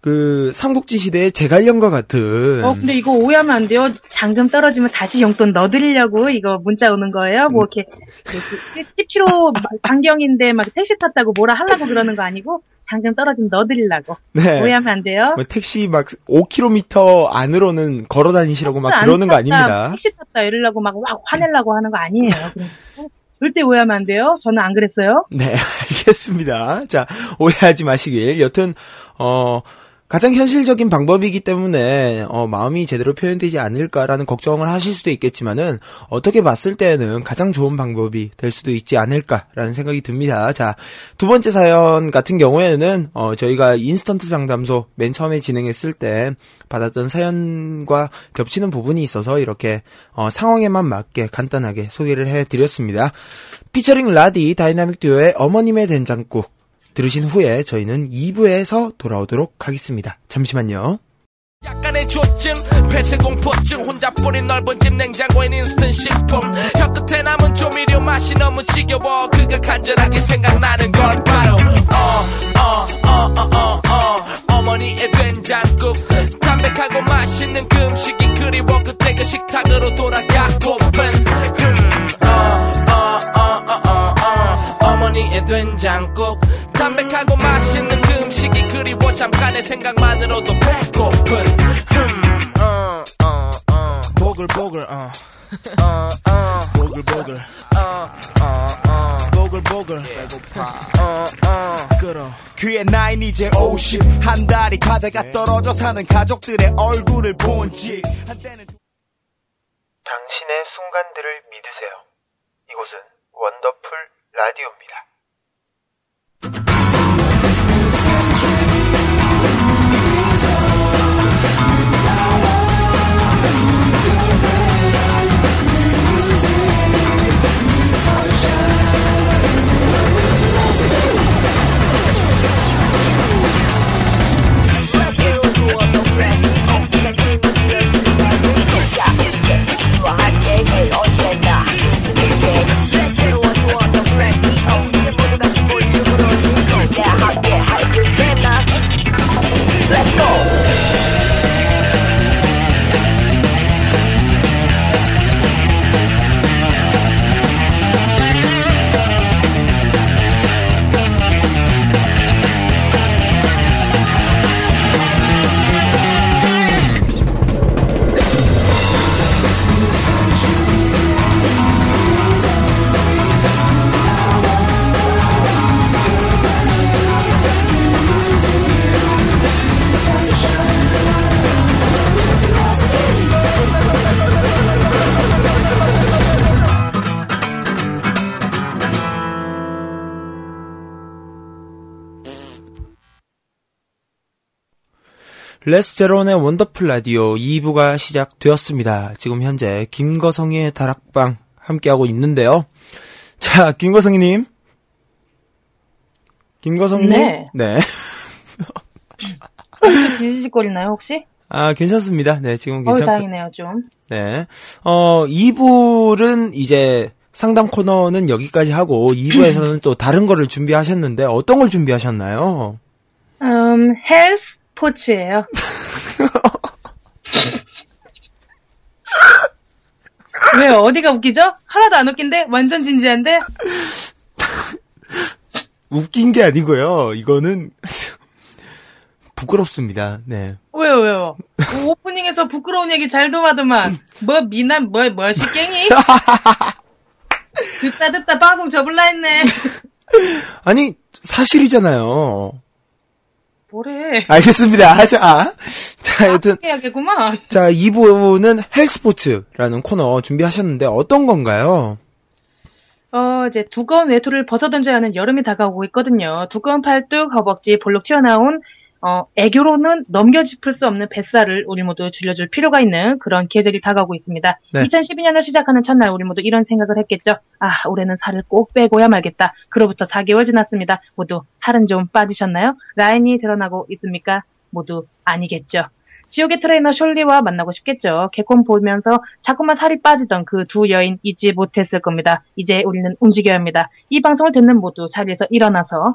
그, 삼국지 시대의 제갈량과 같은. 어, 근데 이거 오해하면 안 돼요. 잔금 떨어지면 다시 용돈 넣어드리려고 이거 문자 오는 거예요. 뭐 이렇게 10km 반경인데 막 택시 탔다고 뭐라 하려고 그러는 거 아니고 잔금 떨어지면 넣어드리려고. 네. 오해하면 안 돼요. 뭐 택시 막 5km 안으로는 걸어 다니시라고 막안 그러는 거 탔다, 아닙니다. 택시 탔다 이러려고 막 와, 화내려고 하는 거 아니에요. 절대 오해하면 안 돼요. 저는 안 그랬어요. 네, 알겠습니다. 자, 오해하지 마시길. 여튼, 어, 가장 현실적인 방법이기 때문에, 어, 마음이 제대로 표현되지 않을까라는 걱정을 하실 수도 있겠지만은, 어떻게 봤을 때는 가장 좋은 방법이 될 수도 있지 않을까라는 생각이 듭니다. 자, 두 번째 사연 같은 경우에는, 어, 저희가 인스턴트 상담소 맨 처음에 진행했을 때 받았던 사연과 겹치는 부분이 있어서 이렇게, 어, 상황에만 맞게 간단하게 소개를 해드렸습니다. 피처링 라디 다이나믹 듀오의 어머님의 된장국 들으신 후에 저희는 2부에서 돌아오도록 하겠습니다. 잠시만요. 약간의 조증, 폐쇄공포증, 혼자 뿐인 넓은 집 냉장고엔 인스턴트 식품. 혀끝에 남은 조미료 맛이 너무 지겨워. 그가 간절하게 생각나는 건 바로, 어, 어, 어, 어. 어머니의 된장국. 담백하고 맛있는 그 음식이 그리워. 그때 그 식탁으로 돌아가고픈. 음, 어, 어, 어, 어, 어, 어. 어머니의 된장국. 담백하고 맛있는 그 음식이 그리워. 잠깐의 생각만으로도 배고픈. 음, 어, 어, 어. 보글보글, 어. 어, 어. 보글보글. 어, 어, 어. 보글보글. 배고파. 어, 어. 끌어. 그의 나이는 이제 50. 한 달이 가다가 떨어져 사는 가족들의 얼굴을 본 지. 한때는 당신의 순간들을 믿으세요. 이곳은 원더풀 라디오입니다. 레스제론의 원더풀 라디오 2부가 시작되었습니다. 지금 현재 김거성의 다락방 함께하고 있는데요. 자, 김거성님. 김거성님. 네. 네. 지지직거리나요 혹시? 아, 괜찮습니다. 네, 지금 괜찮고. 다행이네요 좀. 네. 어, 2부는 이제 상담 코너는 여기까지 하고 2부에서는 또 다른 거를 준비하셨는데 어떤 걸 준비하셨나요? 음, 헬스 포츠예요. 왜요? 어디가 웃기죠? 하나도 안 웃긴데? 완전 진지한데? 웃긴 게 아니고요. 이거는 부끄럽습니다. 네. 왜요, 왜요? 오, 오프닝에서 부끄러운 얘기 잘 도마더만. 뭐, 미남, 뭐, 뭐, 시깽이? 듣다 듣다 방송 접을라 했네. 아니, 사실이잖아요. 뭐래? 알겠습니다. 자, 자, 여튼, 해야겠구만. 자, 2부는 헬스포츠라는 코너 준비하셨는데 어떤 건가요? 어, 이제 두꺼운 외투를 벗어던져야 하는 여름이 다가오고 있거든요. 두꺼운 팔뚝, 허벅지, 볼록 튀어나온 어, 애교로는 넘겨짚을 수 없는 뱃살을 우리 모두 줄여줄 필요가 있는 그런 계절이 다가오고 있습니다. 네. 2012년을 시작하는 첫날 우리 모두 이런 생각을 했겠죠. 아, 올해는 살을 꼭 빼고야 말겠다. 그로부터 4개월 지났습니다. 모두 살은 좀 빠지셨나요? 라인이 드러나고 있습니까? 모두 아니겠죠. 지옥의 트레이너 숄리와 만나고 싶겠죠. 개콘 보면서 자꾸만 살이 빠지던 그 두 여인 잊지 못했을 겁니다. 이제 우리는 움직여야 합니다. 이 방송을 듣는 모두 자리에서 일어나서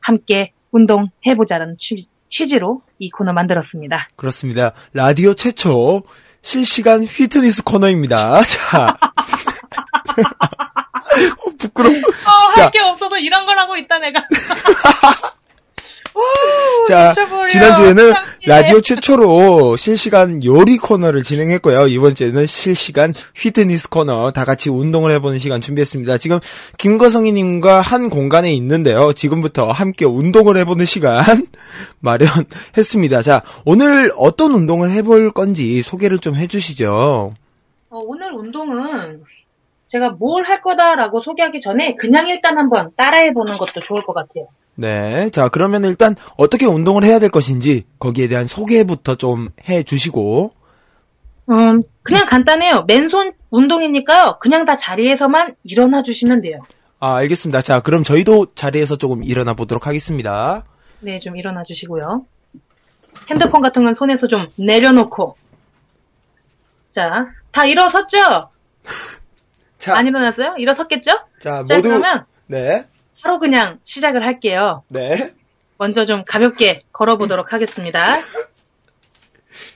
함께 운동해보자는 취, 취지로 이 코너 만들었습니다. 그렇습니다. 라디오 최초 실시간 휘트니스 코너입니다. 자. 어, 부끄러워. 어, 자. 할게 없어서 이런 걸 하고 있다, 내가. 오, 자. 지난주에는. 라디오 최초로 실시간 요리 코너를 진행했고요. 이번 주에는 실시간 휘트니스 코너 다 같이 운동을 해보는 시간 준비했습니다. 지금 김거성이님과 한 공간에 있는데요. 지금부터 함께 운동을 해보는 시간 마련했습니다. 자, 오늘 어떤 운동을 해볼 건지 소개를 좀 해주시죠. 어, 오늘 운동은 제가 뭘 할 거다라고 소개하기 전에 그냥 일단 한번 따라해보는 것도 좋을 것 같아요. 네. 자, 그러면 일단 어떻게 운동을 해야 될 것인지 거기에 대한 소개부터 좀 해 주시고. 음, 그냥 간단해요. 맨손 운동이니까요. 그냥 다 자리에서만 일어나 주시면 돼요. 아, 알겠습니다. 자, 그럼 저희도 자리에서 조금 일어나 보도록 하겠습니다. 네, 좀 일어나 주시고요. 핸드폰 같은 건 손에서 좀 내려놓고. 자, 다 일어섰죠? 자, 안 일어났어요? 일어섰겠죠? 자, 자, 모두 그러면 네. 바로 그냥 시작을 할게요. 네. 먼저 좀 가볍게 걸어보도록 하겠습니다.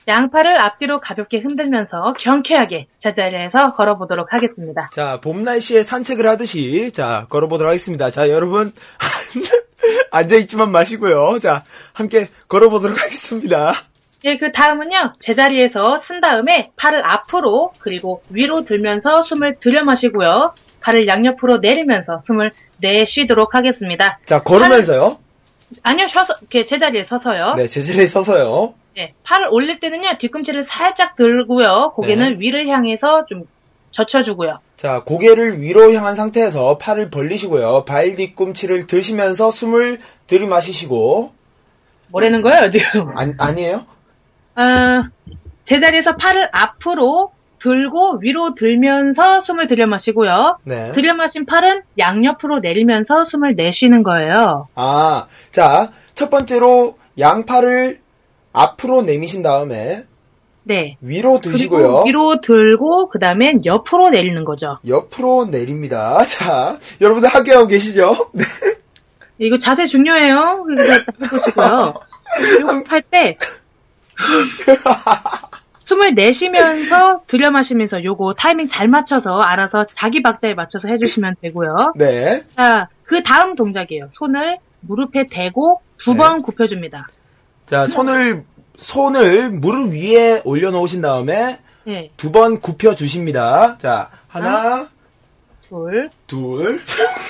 양팔을 앞뒤로 가볍게 흔들면서 경쾌하게 제자리에서 걸어보도록 하겠습니다. 자, 봄 날씨에 산책을 하듯이 자, 걸어 보도록 하겠습니다. 자, 여러분 앉아 있지만 마시고요. 자, 함께 걸어 보도록 하겠습니다. 예, 그 다음은요, 제자리에서 쓴 다음에 팔을 앞으로 그리고 위로 들면서 숨을 들여 마시고요. 팔을 양옆으로 내리면서 숨을 내쉬도록 하겠습니다. 자, 걸으면서요. 아니요, 서서, 이렇게 제자리에 서서요. 네, 제자리에 서서요. 네, 팔을 올릴 때는요, 뒤꿈치를 살짝 들고요. 고개는 위를 향해서 좀 젖혀주고요. 자, 고개를 위로 향한 상태에서 팔을 벌리시고요. 발 뒤꿈치를 드시면서 숨을 들이마시시고 뭐라는 거예요, 지금? 안, 아니에요? 아, 제자리에서 팔을 앞으로 들고 위로 들면서 숨을 들여 마시고요. 네. 들여 마신 팔은 양옆으로 내리면서 숨을 내쉬는 거예요. 아, 자, 첫 번째로 양팔을 앞으로 내미신 다음에 네. 위로 드시고요. 위로 들고 그다음엔 옆으로 내리는 거죠. 옆으로 내립니다. 자, 여러분들 하게하고 계시죠? 네. 이거 자세 중요해요. 그래서 해보시고요. 할 때 숨을 내쉬면서 들여 마시면서 요거 타이밍 잘 맞춰서 알아서 자기 박자에 맞춰서 해주시면 되고요. 네. 자, 그 다음 동작이에요. 손을 무릎에 대고 두 네. 번 굽혀줍니다. 자, 손을, 손을 무릎 위에 올려놓으신 다음에 네, 두번 굽혀 주십니다. 자, 하나, 둘. 둘.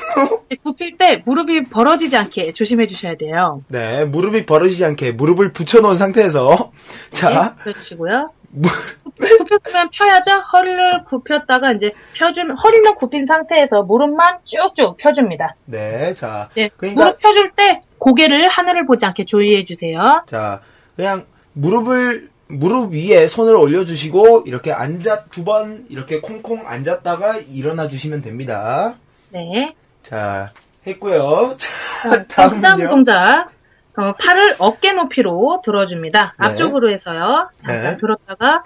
굽힐 때 무릎이 벌어지지 않게 조심해 주셔야 돼요. 네, 무릎이 벌어지지 않게 무릎을 붙여놓은 상태에서. 자, 네, 그러시고요. 무- 굽혔으면 펴야죠. 허리를 굽혔다가 이제 펴주면 허리는 굽힌 상태에서 무릎만 쭉쭉 펴줍니다. 네, 자. 네, 그러니까, 무릎 펴줄 때 고개를 하늘을 보지 않게 주의해 주세요. 자, 그냥 무릎을, 무릎 위에 손을 올려주시고, 이렇게 앉아, 두 번, 이렇게 콩콩 앉았다가 일어나 주시면 됩니다. 네. 자, 했고요. 자, 자, 다음 다음은요. 동작. 어, 팔을 어깨 높이로 들어줍니다. 네. 앞쪽으로 해서요. 잠깐 네. 들었다가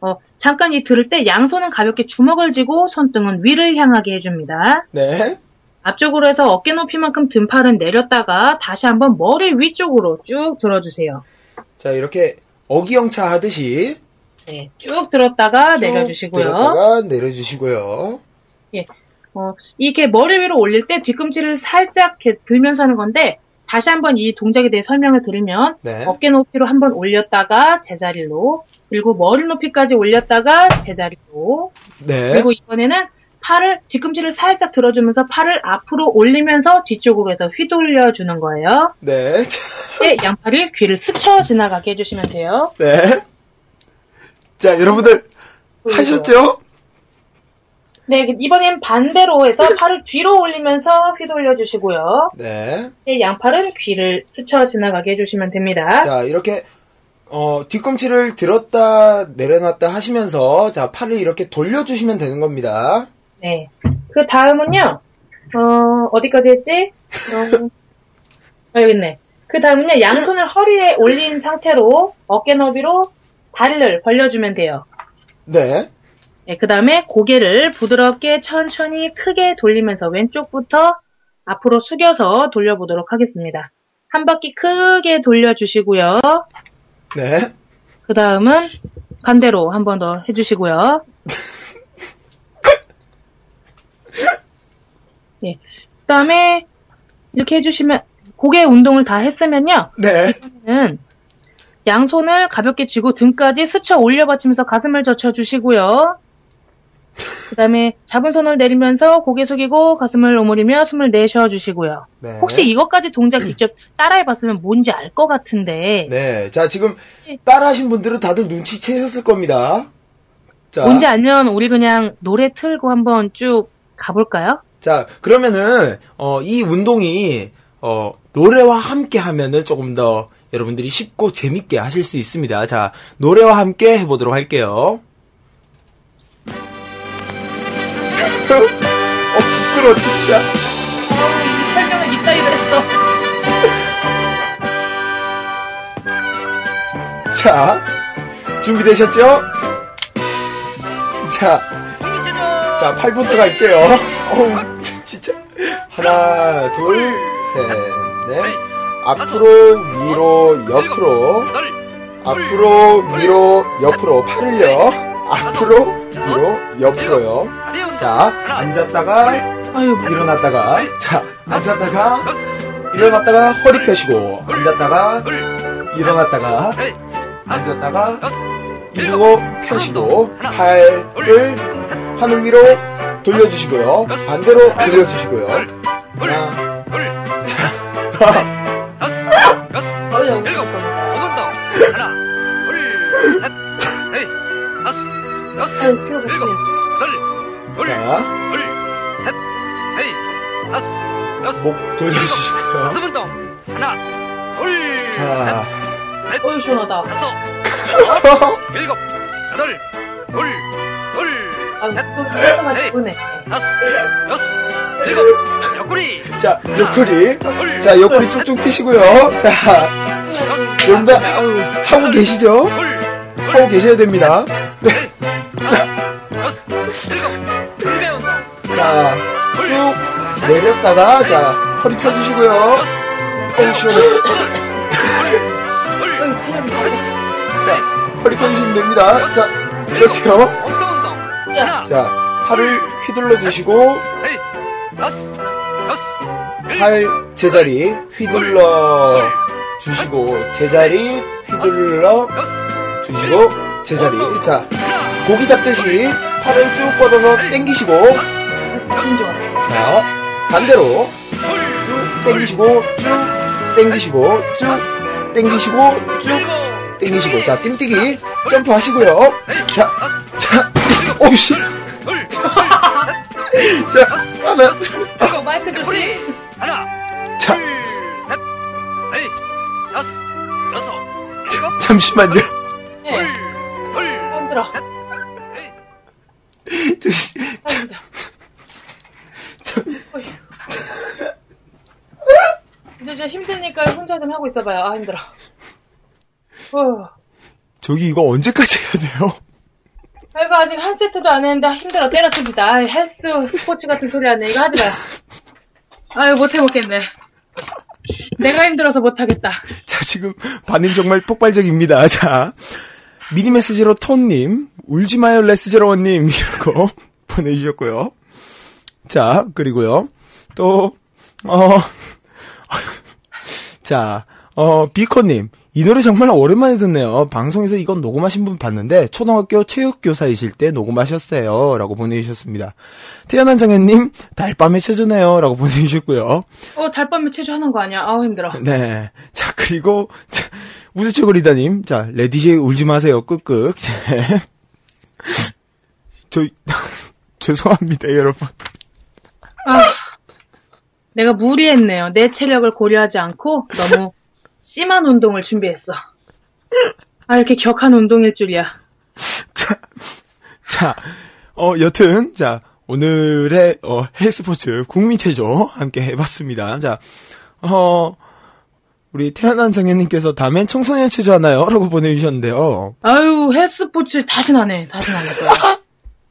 어, 잠깐 이 들을 때 양손은 가볍게 주먹을 쥐고 손등은 위를 향하게 해줍니다. 네. 앞쪽으로 해서 어깨 높이만큼 든 팔은 내렸다가 다시 한번 머리 위쪽으로 쭉 들어주세요. 자, 이렇게 어기영차 하듯이. 네, 쭉 들었다가 쭉 내려주시고요. 들었다가 내려주시고요. 어, 이렇게 머리 위로 올릴 때 뒤꿈치를 살짝 들면서 하는 건데 다시 한번 이 동작에 대해 설명을 드리면 네. 어깨 높이로 한번 올렸다가 제자리로 그리고 머리 높이까지 올렸다가 제자리로 네. 그리고 이번에는 팔을 뒤꿈치를 살짝 들어주면서 팔을 앞으로 올리면서 뒤쪽으로 해서 휘돌려 주는 거예요. 네. 자, 네, 양팔이 귀를 스쳐 지나가게 해주시면 돼요. 네. 자, 여러분들 하셨죠? 네, 이번엔 반대로 해서 팔을 뒤로 올리면서 휘돌려 주시고요. 네. 네, 양팔은 귀를 스쳐 지나가게 해주시면 됩니다. 자, 이렇게 어, 뒤꿈치를 들었다 내려놨다 하시면서 자, 팔을 이렇게 돌려주시면 되는 겁니다. 네. 그 다음은요, 어, 어디까지 했지? 어, 아, 여기 있네. 그 다음은요, 양손을 허리에 올린 상태로 어깨 너비로 다리를 벌려주면 돼요. 네. 네, 그 다음에 고개를 부드럽게 천천히 크게 돌리면서 왼쪽부터 앞으로 숙여서 돌려보도록 하겠습니다. 한 바퀴 크게 돌려주시고요. 네. 그 다음은 반대로 한 번 더 해주시고요. 예. 그 다음에 이렇게 해주시면 고개 운동을 다 했으면요. 네. 는 양손을 가볍게 쥐고 등까지 스쳐 올려 받치면서 가슴을 젖혀 주시고요. 그 다음에 잡은 손을 내리면서 고개 숙이고 가슴을 오므리며 숨을 내쉬어 주시고요. 네. 혹시 이것까지 동작 직접 따라해 봤으면 뭔지 알 것 같은데 네. 자, 지금 따라하신 분들은 다들 눈치채셨을 겁니다. 자. 뭔지 알면 우리 그냥 노래 틀고 한번 쭉 가볼까요? 자, 그러면은, 어, 이 운동이, 어, 노래와 함께 하면은 조금 더 여러분들이 쉽고 재밌게 하실 수 있습니다. 자, 노래와 함께 해보도록 할게요. 어, 부끄러워, 진짜. 이 설명을 이따위로 했어. 자, 준비되셨죠? 자, 자, 8부터 갈게요. 어우, 진짜. 하나, 둘, 셋, 넷. 앞으로, 위로, 옆으로. 앞으로, 위로, 옆으로. 팔을요. 앞으로, 위로, 옆으로요. 자, 앉았다가, 일어났다가, 자, 앉았다가, 일어났다가, 허리 펴시고, 앉았다가, 일어났다가, 앉았다가, 이러고 펴시고, 팔을 하늘 위로 돌려주시고요. 반대로 돌려주시고요. 하나, 자, 거의 여기 있을 겁니다. 아유, 필요가 없네. 자, 목 돌려주시고요. 자, 어유 시원하다. 하나만 기분해. 자, 옆구리. 자, 옆구리 쭉쭉 피시고요. 자, 여러분들 하고 계시죠? 하고 계셔야 됩니다. 네. 자, 쭉 내렸다가, 자, 허리 펴주시고요. 어우, 시원해. 자, 허리 펴주시면 됩니다. 자, 이렇게요. 자, 팔을 휘둘러 주시고, 팔 제자리 휘둘러 주시고, 제자리 휘둘러 주시고, 제자리. 자, 고기 잡듯이 팔을 쭉 뻗어서 당기시고, 자, 반대로 쭉 당기시고, 쭉 당기시고, 쭉 당기시고, 쭉 당기시고, 자, 띵뛰기 점프 하시고요. 자, 자, 오씨. 자, 하나, 둘, 이거 마이크 조심. 자. 자, 잠시만요. 네. 힘들어. 저, 씨, 자, 이제 저 힘드니까 혼자 좀 하고 있어봐요. 아, 힘들어. 어. 저기 이거 언제까지 해야 돼요? 아이고, 아직 한 세트도 안 했는데 힘들어. 때렸습니다. 아이, 헬스 스포츠 같은 소리 하네. 이거 하지 마요. 아유, 못해 먹겠네. 내가 힘들어서 못하겠다. 자, 지금 반응이 정말 폭발적입니다. 자, 미니 메시지로 톤님, 울지 마요 레스제로원님, 이러고 보내주셨고요. 자, 그리고요. 또, 어, 자, 어, 비코님, 이 노래 정말 오랜만에 듣네요. 방송에서 이건 녹음하신 분 봤는데 초등학교 체육교사이실 때 녹음하셨어요. 라고 보내주셨습니다. 태어난 장현님 달밤에 체조네요. 라고 보내주셨고요. 어, 달밤에 체조하는 거 아니야? 아우, 힘들어. 네. 자, 그리고 자, 우주최고리다님. 자, 레디제이 울지 마세요. 끄끄. 저 죄송합니다, 여러분. 아, 내가 무리했네요. 내 체력을 고려하지 않고 너무 심한 운동을 준비했어. 아, 이렇게 격한 운동일 줄이야. 자, 어, 여튼, 자, 오늘의, 어, 헬스포츠 국민체조 함께 해봤습니다. 자, 어, 우리 태어난 장현님께서 다음엔 청소년 체조 하나요? 라고 보내주셨는데요. 아유, 헬스포츠. 다신 안할 거야.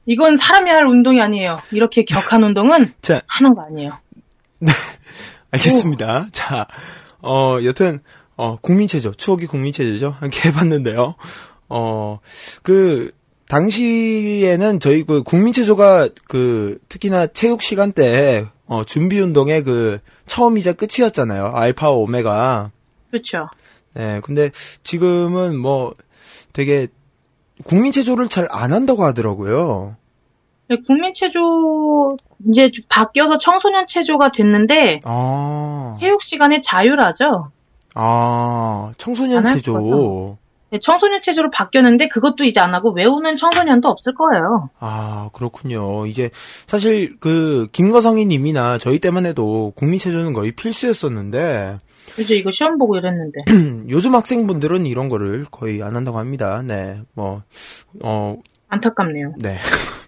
이건 사람이 할 운동이 아니에요. 이렇게 격한 운동은 자, 하는 거 아니에요. 알겠습니다. 자, 어, 여튼, 어, 국민체조, 추억이 국민체조죠. 함께 해봤는데요. 어, 그, 당시에는 저희 그 국민체조가 그, 특히나 체육 시간 때, 어, 준비 운동의 그, 처음이자 끝이었잖아요. 알파 오메가. 그렇죠. 네, 근데 지금은 뭐, 되게, 국민체조를 잘 안 한다고 하더라고요. 네, 국민체조 이제 좀 바뀌어서 청소년 체조가 됐는데 아, 체육 시간에 자율하죠. 아, 청소년 체조. 네, 청소년 체조로 바뀌었는데 그것도 이제 안 하고 외우는 청소년도 없을 거예요. 아, 그렇군요. 이제, 사실, 그, 김거성이 님이나 저희 때만 해도 국민 체조는 거의 필수였었는데, 이제 이거 시험 보고 이랬는데. 요즘 학생분들은 이런 거를 거의 안 한다고 합니다. 네, 뭐, 어, 안타깝네요. 네.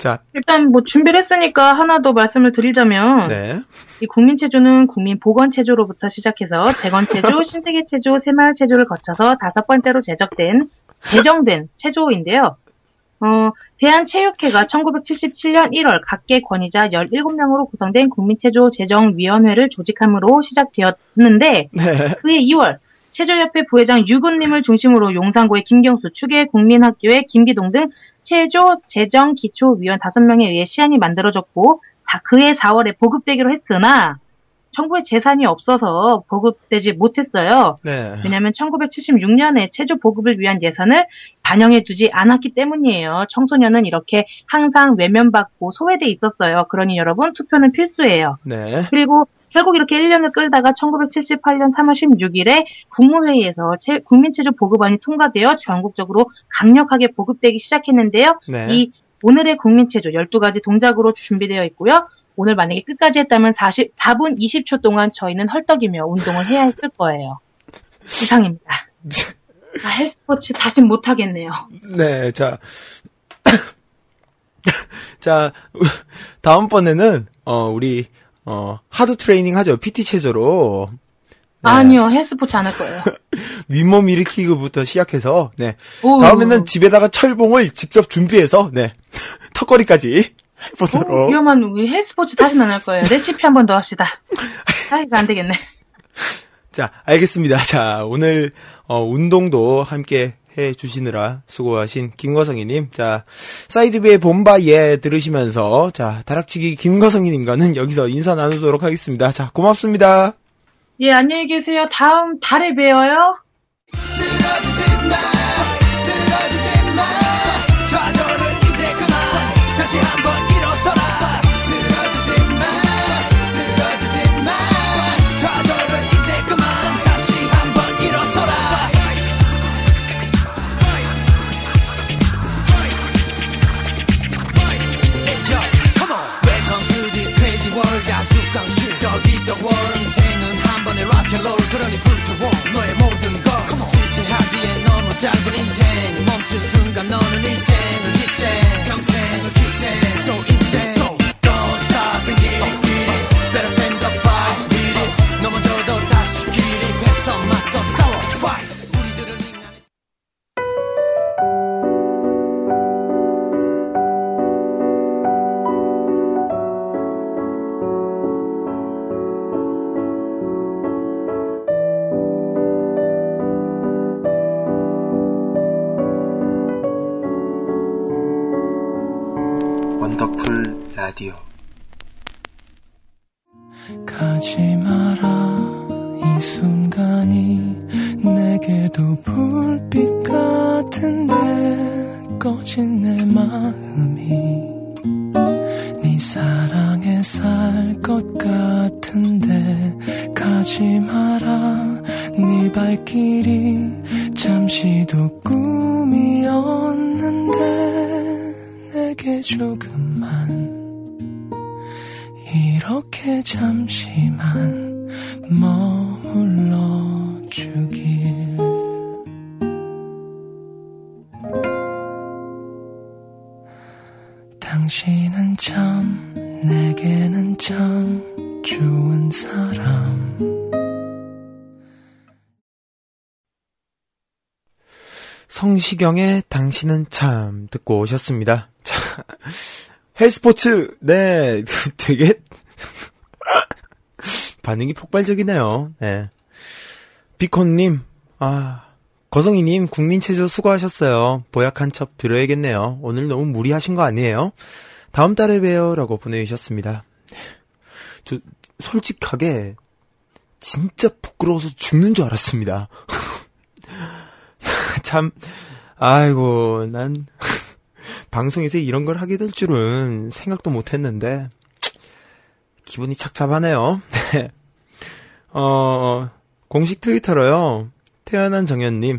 자, 일단 뭐 준비를 했으니까 하나 더 말씀을 드리자면 네. 이 국민 체조는 국민 보건 체조로부터 시작해서 재건 체조, 신세계 체조, 새마을 체조를 거쳐서 다섯 번째로 제적된 제정된 체조인데요. 어, 대한체육회가 1977년 1월 각계 권위자 17명으로 구성된 국민체조 제정위원회를 조직함으로 시작되었는데 네. 그해 2월 체조협회 부회장 유근님을 중심으로 용산고의 김경수, 추계 국민학교의 김기동 등 체조 재정 기초위원 5명에 의해 시안이 만들어졌고 자, 그해 4월에 보급되기로 했으나 정부의 재산이 없어서 보급되지 못했어요. 네. 왜냐하면 1976년에 체조 보급을 위한 예산을 반영해 두지 않았기 때문이에요. 청소년은 이렇게 항상 외면받고 소외돼 있었어요. 그러니 여러분 투표는 필수예요. 네. 그리고 결국 이렇게 1년을 끌다가 1978년 3월 16일에 국무회의에서 체- 국민체조 보급안이 통과되어 전국적으로 강력하게 보급되기 시작했는데요. 네. 이 오늘의 국민체조 12가지 동작으로 준비되어 있고요. 오늘 만약에 끝까지 했다면 40, 4분 20초 동안 저희는 헐떡이며 운동을 해야 했을 거예요. 이상입니다. 아, 헬스포츠 다시 못하겠네요. 네, 자. 자, 다음번에는, 어, 우리, 어, 하드 트레이닝 하죠. PT 체조로. 네. 아니요, 헬스포츠 안 할 거예요. 윗몸 일으키기부터 시작해서, 네. 오. 다음에는 집에다가 철봉을 직접 준비해서, 네. 턱걸이까지 해보도록. 오, 위험한 우리 헬스포츠 다시는 안 할 거예요. 레시피 한 번 더 합시다. 아, 이거 안 되겠네. 자, 알겠습니다. 자, 오늘, 어, 운동도 함께 해 주시느라 수고하신 김거성이님. 자, 사이드비의 봄바 예 들으시면서, 자, 다락치기 김거성이님과는 여기서 인사 나누도록 하겠습니다. 자, 고맙습니다. 예, 안녕히 계세요. 다음 달에 봬요. 당신은 참 내게는 참 좋은 사람 성시경의 당신은 참 듣고 오셨습니다. 자, 헬스포츠, 네, 되게, 반응이 폭발적이네요. 네. 비콘님, 아, 거성이님, 국민체조 수고하셨어요. 보약 한 첩 들어야겠네요. 오늘 너무 무리하신 거 아니에요? 다음 달에 봬요. 라고 보내주셨습니다. 저, 솔직하게, 진짜 부끄러워서 죽는 줄 알았습니다. 참, 아이고, 난, 방송에서 이런 걸 하게 될 줄은 생각도 못 했는데, 기분이 착잡하네요. 네. 어, 공식 트위터로요, 태어난 정현님,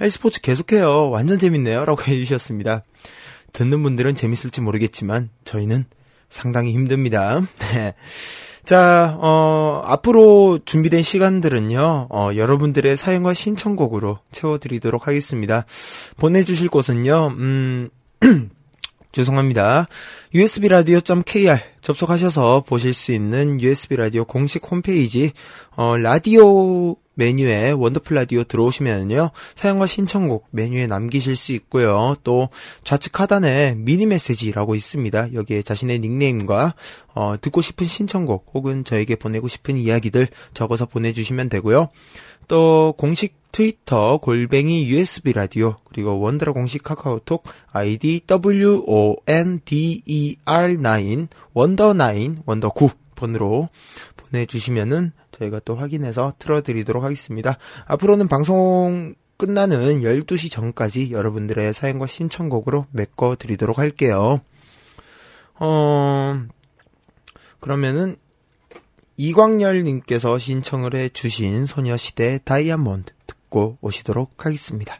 헬스포츠 계속해요. 완전 재밌네요. 라고 해주셨습니다. 듣는 분들은 재밌을지 모르겠지만, 저희는 상당히 힘듭니다. 네. 자, 어, 앞으로 준비된 시간들은요, 어, 여러분들의 사연과 신청곡으로 채워드리도록 하겠습니다. 보내주실 곳은요, 음, 죄송합니다. usbradio.kr 접속하셔서 보실 수 있는 USB 라디오 공식 홈페이지, 어, 라디오 메뉴에 원더풀 라디오 들어오시면요. 사연과 신청곡 메뉴에 남기실 수 있고요. 또 좌측 하단에 미니 메시지라고 있습니다. 여기에 자신의 닉네임과 어, 듣고 싶은 신청곡 혹은 저에게 보내고 싶은 이야기들 적어서 보내주시면 되고요. 또 공식 트위터 골뱅이 USB 라디오 그리고 원더라 공식 카카오톡 아이디 WONDER9 원더9 원더9 번으로 보내주시면은 저희가 또 확인해서 틀어드리도록 하겠습니다. 앞으로는 방송 끝나는 12시 전까지 여러분들의 사연과 신청곡으로 메꿔드리도록 할게요. 어, 그러면은 이광열님께서 신청을 해주신 소녀시대 다이아몬드 듣고 오시도록 하겠습니다.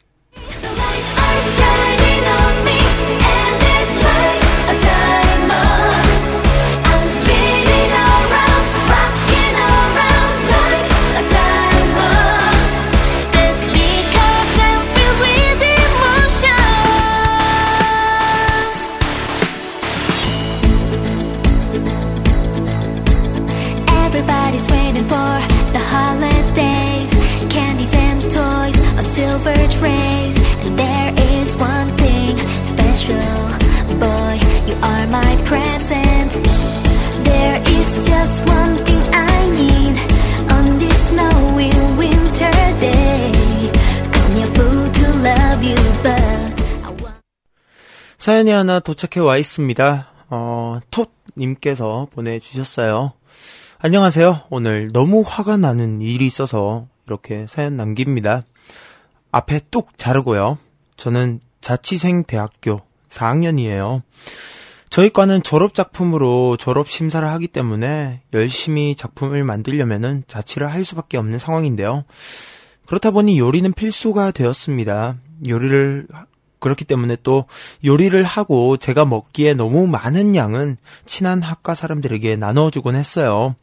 하나 도착해 와 있습니다. 어, 톳님께서 보내주셨어요. 안녕하세요. 오늘 너무 화가 나는 일이 있어서 이렇게 사연 남깁니다. 앞에 뚝 자르고요. 저는 자취생 대학교 4학년이에요. 저희 과는 졸업 작품으로 졸업 심사를 하기 때문에 열심히 작품을 만들려면은 자취를 할 수밖에 없는 상황인데요. 그렇다 보니 요리는 필수가 되었습니다. 요리를 그렇기 때문에 또 요리를 하고 제가 먹기에 너무 많은 양은 친한 학과 사람들에게 나눠주곤 했어요.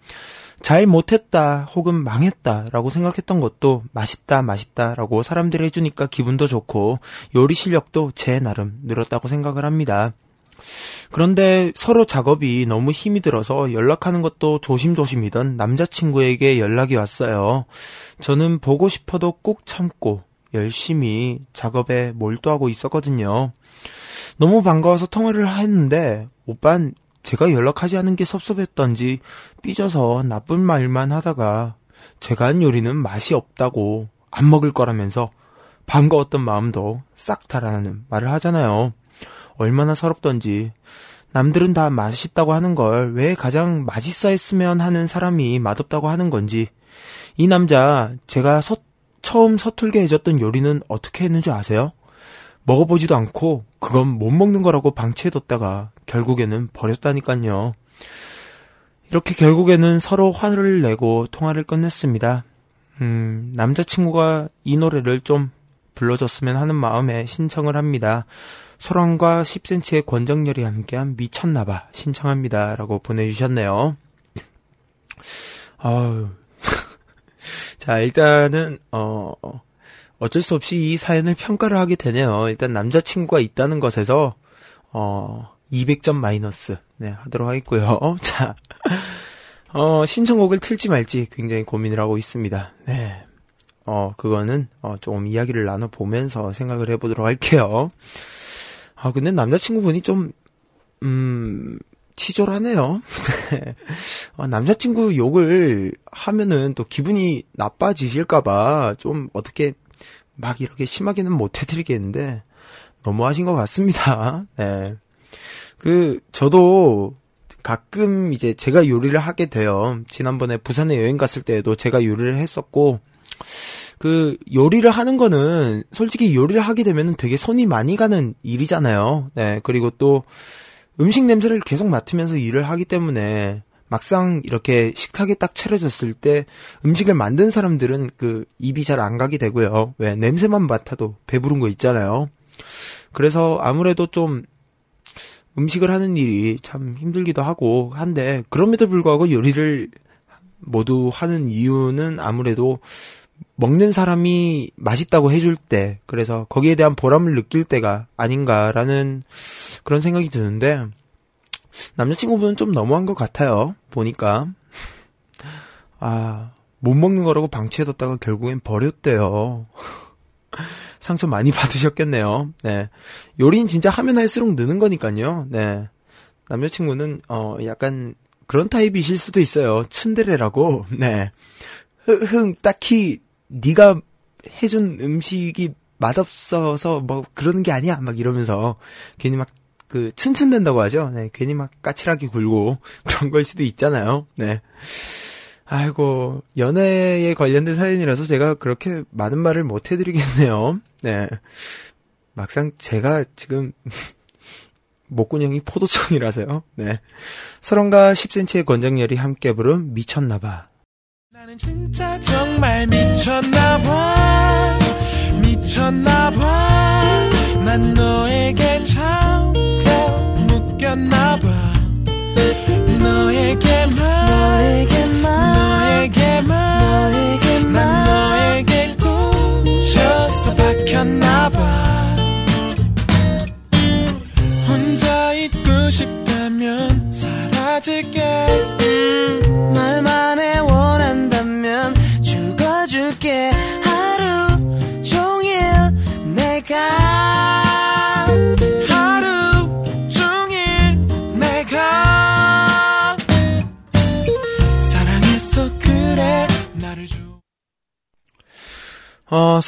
잘 못했다 혹은 망했다 라고 생각했던 것도 맛있다 맛있다 라고 사람들이 해주니까 기분도 좋고 요리 실력도 제 나름 늘었다고 생각을 합니다. 그런데 서로 작업이 너무 힘이 들어서 연락하는 것도 조심조심이던 남자친구에게 연락이 왔어요. 저는 보고 싶어도 꾹 참고 열심히 작업에 몰두하고 있었거든요. 너무 반가워서 통화를 했는데 오빤 제가 연락하지 않은 게 섭섭했던지 삐져서 나쁜 말만 하다가 제가 한 요리는 맛이 없다고 안 먹을 거라면서 반가웠던 마음도 싹 달아나는 말을 하잖아요. 얼마나 서럽던지 남들은 다 맛있다고 하는 걸 왜 가장 맛있어 했으면 하는 사람이 맛없다고 하는 건지 이 남자 제가 서, 처음 서툴게 해줬던 요리는 어떻게 했는지 아세요? 먹어보지도 않고 그건 못 먹는 거라고 방치해뒀다가 결국에는 버렸다니깐요. 이렇게 결국에는 서로 화를 내고 통화를 끝냈습니다. 음, 남자친구가 이 노래를 좀 불러줬으면 하는 마음에 신청을 합니다. 소란과 10cm의 권정열이 함께한 미쳤나봐 신청합니다. 라고 보내주셨네요. 아유. 자, 일단은, 어, 어쩔 수 없이 이 사연을 평가를 하게 되네요. 일단 남자친구가 있다는 것에서, 어, 200점 마이너스, 네, 하도록 하겠고요. 자, 어, 신청곡을 틀지 말지 굉장히 고민을 하고 있습니다. 네. 어, 그거는, 어, 조금 이야기를 나눠보면서 생각을 해보도록 할게요. 아, 근데 남자친구분이 좀, 음, 치졸하네요. 어, 남자친구 욕을 하면은 또 기분이 나빠지실까봐 좀 어떻게 막 이렇게 심하게는 못 해드리겠는데, 너무하신 것 같습니다. 네. 그, 저도 가끔 이제 제가 요리를 하게 돼요. 지난번에 부산에 여행 갔을 때에도 제가 요리를 했었고, 그 요리를 하는 거는 솔직히 요리를 하게 되면 되게 손이 많이 가는 일이잖아요. 네. 그리고 또 음식 냄새를 계속 맡으면서 일을 하기 때문에 막상 이렇게 식탁에 딱 차려졌을 때 음식을 만든 사람들은 그 입이 잘 안 가게 되고요. 왜 냄새만 맡아도 배부른 거 있잖아요. 그래서 아무래도 좀 음식을 하는 일이 참 힘들기도 하고 한데 그럼에도 불구하고 요리를 모두 하는 이유는 아무래도 먹는 사람이 맛있다고 해줄 때, 그래서 거기에 대한 보람을 느낄 때가 아닌가라는 그런 생각이 드는데, 남자친구분은 좀 너무한 것 같아요. 보니까. 아, 못 먹는 거라고 방치해뒀다가 결국엔 버렸대요. 상처 많이 받으셨겠네요. 네. 요리는 진짜 하면 할수록 느는 거니까요. 네. 남자친구는, 어, 약간 그런 타입이실 수도 있어요. 츤데레라고. 네. 흥, 딱히 네가 해준 음식이 맛없어서 뭐 그런 게 아니야 막 이러면서 괜히 막 그 츤츤댄다고 하죠. 네, 괜히 막 까칠하게 굴고 그런 걸 수도 있잖아요. 네. 아이고 연애에 관련된 사연이라서 제가 그렇게 많은 말을 못 해드리겠네요. 네. 막상 제가 지금 목구녕이 포도청이라서요. 네. 서른과 10cm의 권정열이 함께 부른 미쳤나봐. 나는 진짜 정말 미쳤나봐. 미쳤나봐. 난 너에게 참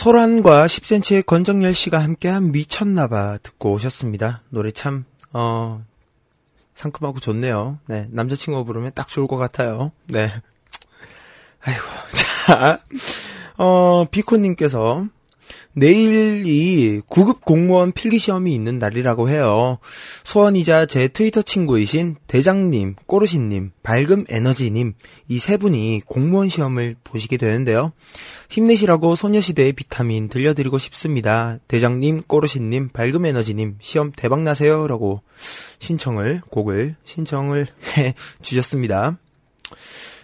소란과 10cm의 권정열 씨가 함께한 미쳤나봐 듣고 오셨습니다. 노래 참, 어, 상큼하고 좋네요. 네, 남자친구가 부르면 딱 좋을 것 같아요. 네. 아이고, 자, 어, 비코님께서 내일이 9급 공무원 필기 시험이 있는 날이라고 해요. 소원이자 제 트위터 친구이신 대장님, 꼬르신님, 밝음 에너지님, 이 세 분이 공무원 시험을 보시게 되는데요. 힘내시라고 소녀시대의 비타민 들려드리고 싶습니다. 대장님, 꼬르신님, 밝음 에너지님, 시험 대박 나세요. 라고 신청을, 곡을 신청을 해 주셨습니다.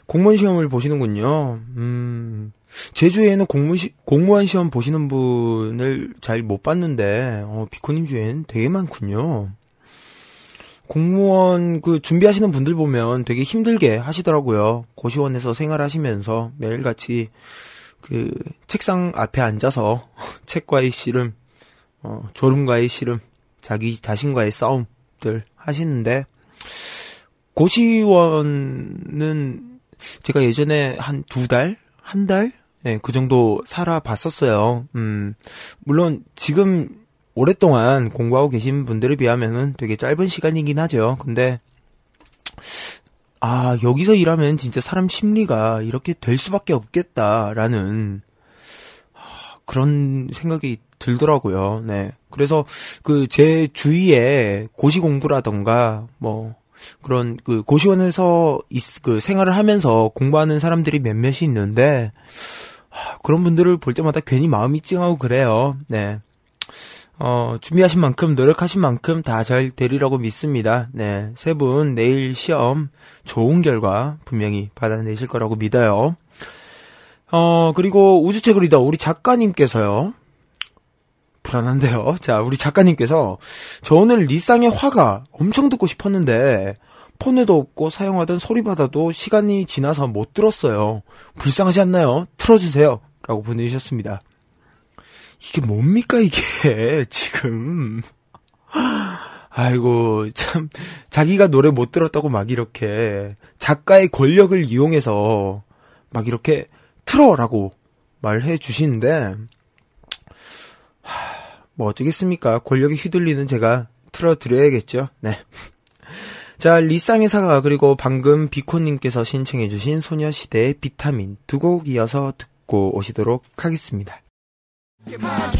공무원 시험을 보시는군요. 음, 제주에는 공무 시, 공무원 시험 보시는 분을 잘 못 봤는데, 어, 비코님 주엔 되게 많군요. 공무원 그 준비하시는 분들 보면 되게 힘들게 하시더라고요. 고시원에서 생활하시면서 매일같이 그 책상 앞에 앉아서 책과의 씨름, 어, 졸음과의 씨름, 자기 자신과의 싸움들 하시는데, 고시원은 제가 예전에 한 두 달? 한 달? 네, 그 정도 살아봤었어요. 음, 물론 지금 오랫동안 공부하고 계신 분들에 비하면은 되게 짧은 시간이긴 하죠. 근데, 아, 여기서 일하면 진짜 사람 심리가 이렇게 될 수밖에 없겠다라는 하, 그런 생각이 들더라고요. 네. 그래서 그 제 주위에 고시 공부라던가 뭐 그런 그 고시원에서 있, 그 생활을 하면서 공부하는 사람들이 몇몇이 있는데 하, 그런 분들을 볼 때마다 괜히 마음이 찡하고 그래요. 네. 어, 준비하신 만큼, 노력하신 만큼 다 잘 되리라고 믿습니다. 네. 세 분 내일 시험 좋은 결과 분명히 받아내실 거라고 믿어요. 어, 그리고 우주책을 리더 우리 작가님께서요. 불안한데요. 자, 우리 작가님께서 저 오늘 리쌍의 화가 엄청 듣고 싶었는데 폰에도 없고 사용하던 소리받아도 시간이 지나서 못 들었어요. 불쌍하지 않나요? 틀어주세요. 라고 보내주셨습니다. 이게 뭡니까, 이게, 지금. 아이고, 참, 자기가 노래 못 들었다고 막 이렇게, 작가의 권력을 이용해서, 막 이렇게, 틀어라고 말해 주시는데, 뭐 어쩌겠습니까? 권력에 휘둘리는 제가 틀어 드려야겠죠? 네. 자, 리쌍의 사과, 그리고 방금 비코님께서 신청해주신 소녀시대의 비타민 두 곡 이어서 듣고 오시도록 하겠습니다.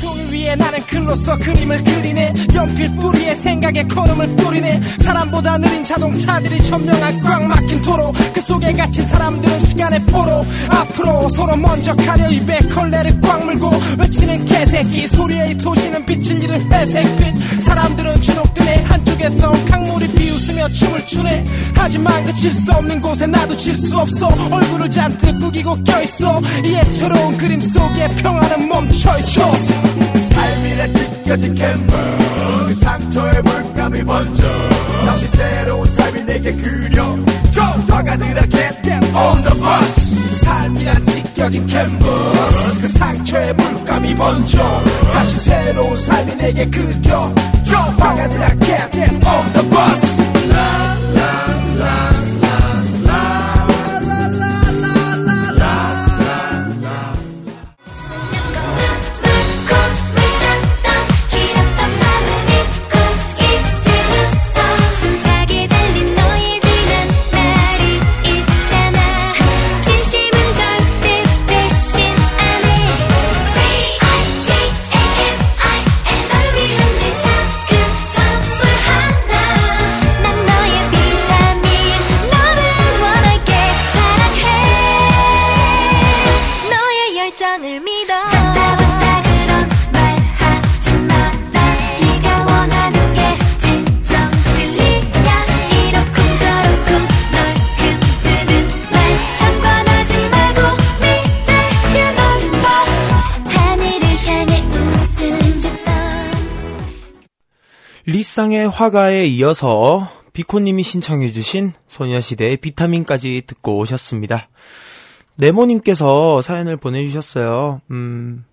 종이 위에 나는 글로써 그림을 그리네. 연필 뿌리에 생각에 걸음을 뿌리네. 사람보다 느린 자동차들이 점령한 꽉 막힌 도로. 그 속에 갇힌 사람들은 시간의 포로. 앞으로 서로 먼저 가려. 입에 걸레를 꽉 물고 외치는 개새끼. 소리에 이 도시는 빛을 잃은 회색빛 사람들은 주눅드네. 한쪽에서 강물이 비웃으며 춤을 추네. 하지만 그질수 없는 곳에 나도 질 수 없어. 얼굴을 잔뜩 구기고 껴있어. 이 애처로운 그림 속에 평화는 멈춰있어. 삶이라 찢겨진 캔버 그 상처에 물감이 번져. 다시 새로운 삶이 내게 그려져 화가들아 get, get on the bus. 삶이란 찢겨진 캔버스. 그 상처에 물감이 번져. 다시 새로운 삶이 내게 그려져 화가들아 get, get on the bus 길 리쌍의 화가에 이어서 비코님이 신청해주신 소녀시대의 비타민까지 듣고 오셨습니다. 네모님께서 사연을 보내주셨어요. 음,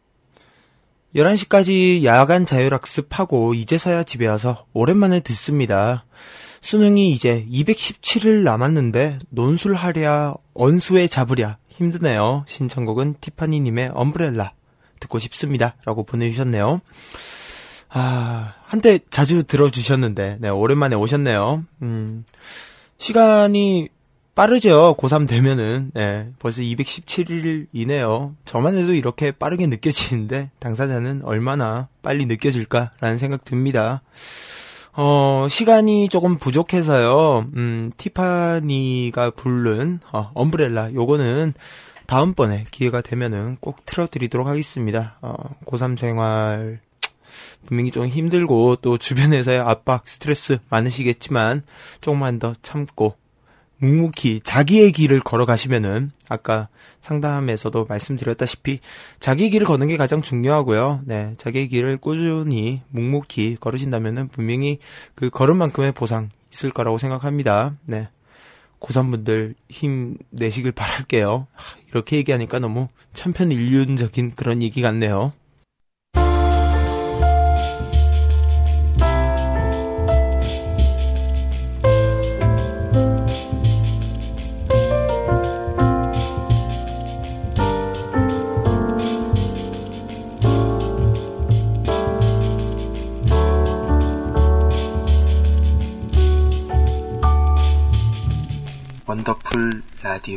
11시까지 야간 자율학습하고 이제서야 집에 와서 오랜만에 듣습니다. 수능이 이제 217일 남았는데 논술하랴 언수에 잡으랴 힘드네요. 신청곡은 티파니님의 엄브렐라 듣고 싶습니다. 라고 보내주셨네요. 아, 한때 자주 들어주셨는데, 네, 오랜만에 오셨네요. 음, 시간이 빠르죠. 고3 되면은, 네, 벌써 217일이네요. 저만 해도 이렇게 빠르게 느껴지는데, 당사자는 얼마나 빨리 느껴질까라는 생각 듭니다. 어, 시간이 조금 부족해서요, 음, 티파니가 부른, 어, 엄브렐라, 요거는 다음번에 기회가 되면은 꼭 틀어드리도록 하겠습니다. 어, 고3 생활, 분명히 좀 힘들고 또 주변에서의 압박, 스트레스 많으시겠지만 조금만 더 참고 묵묵히 자기의 길을 걸어가시면은 아까 상담에서도 말씀드렸다시피 자기 길을 걷는 게 가장 중요하고요. 네, 자기의 길을 꾸준히 묵묵히 걸으신다면은 분명히 그 걸음만큼의 보상 있을 거라고 생각합니다. 네. 고3분들 힘 내시길 바랄게요. 하, 이렇게 얘기하니까 너무 천편일륜적인 그런 얘기 같네요. साथी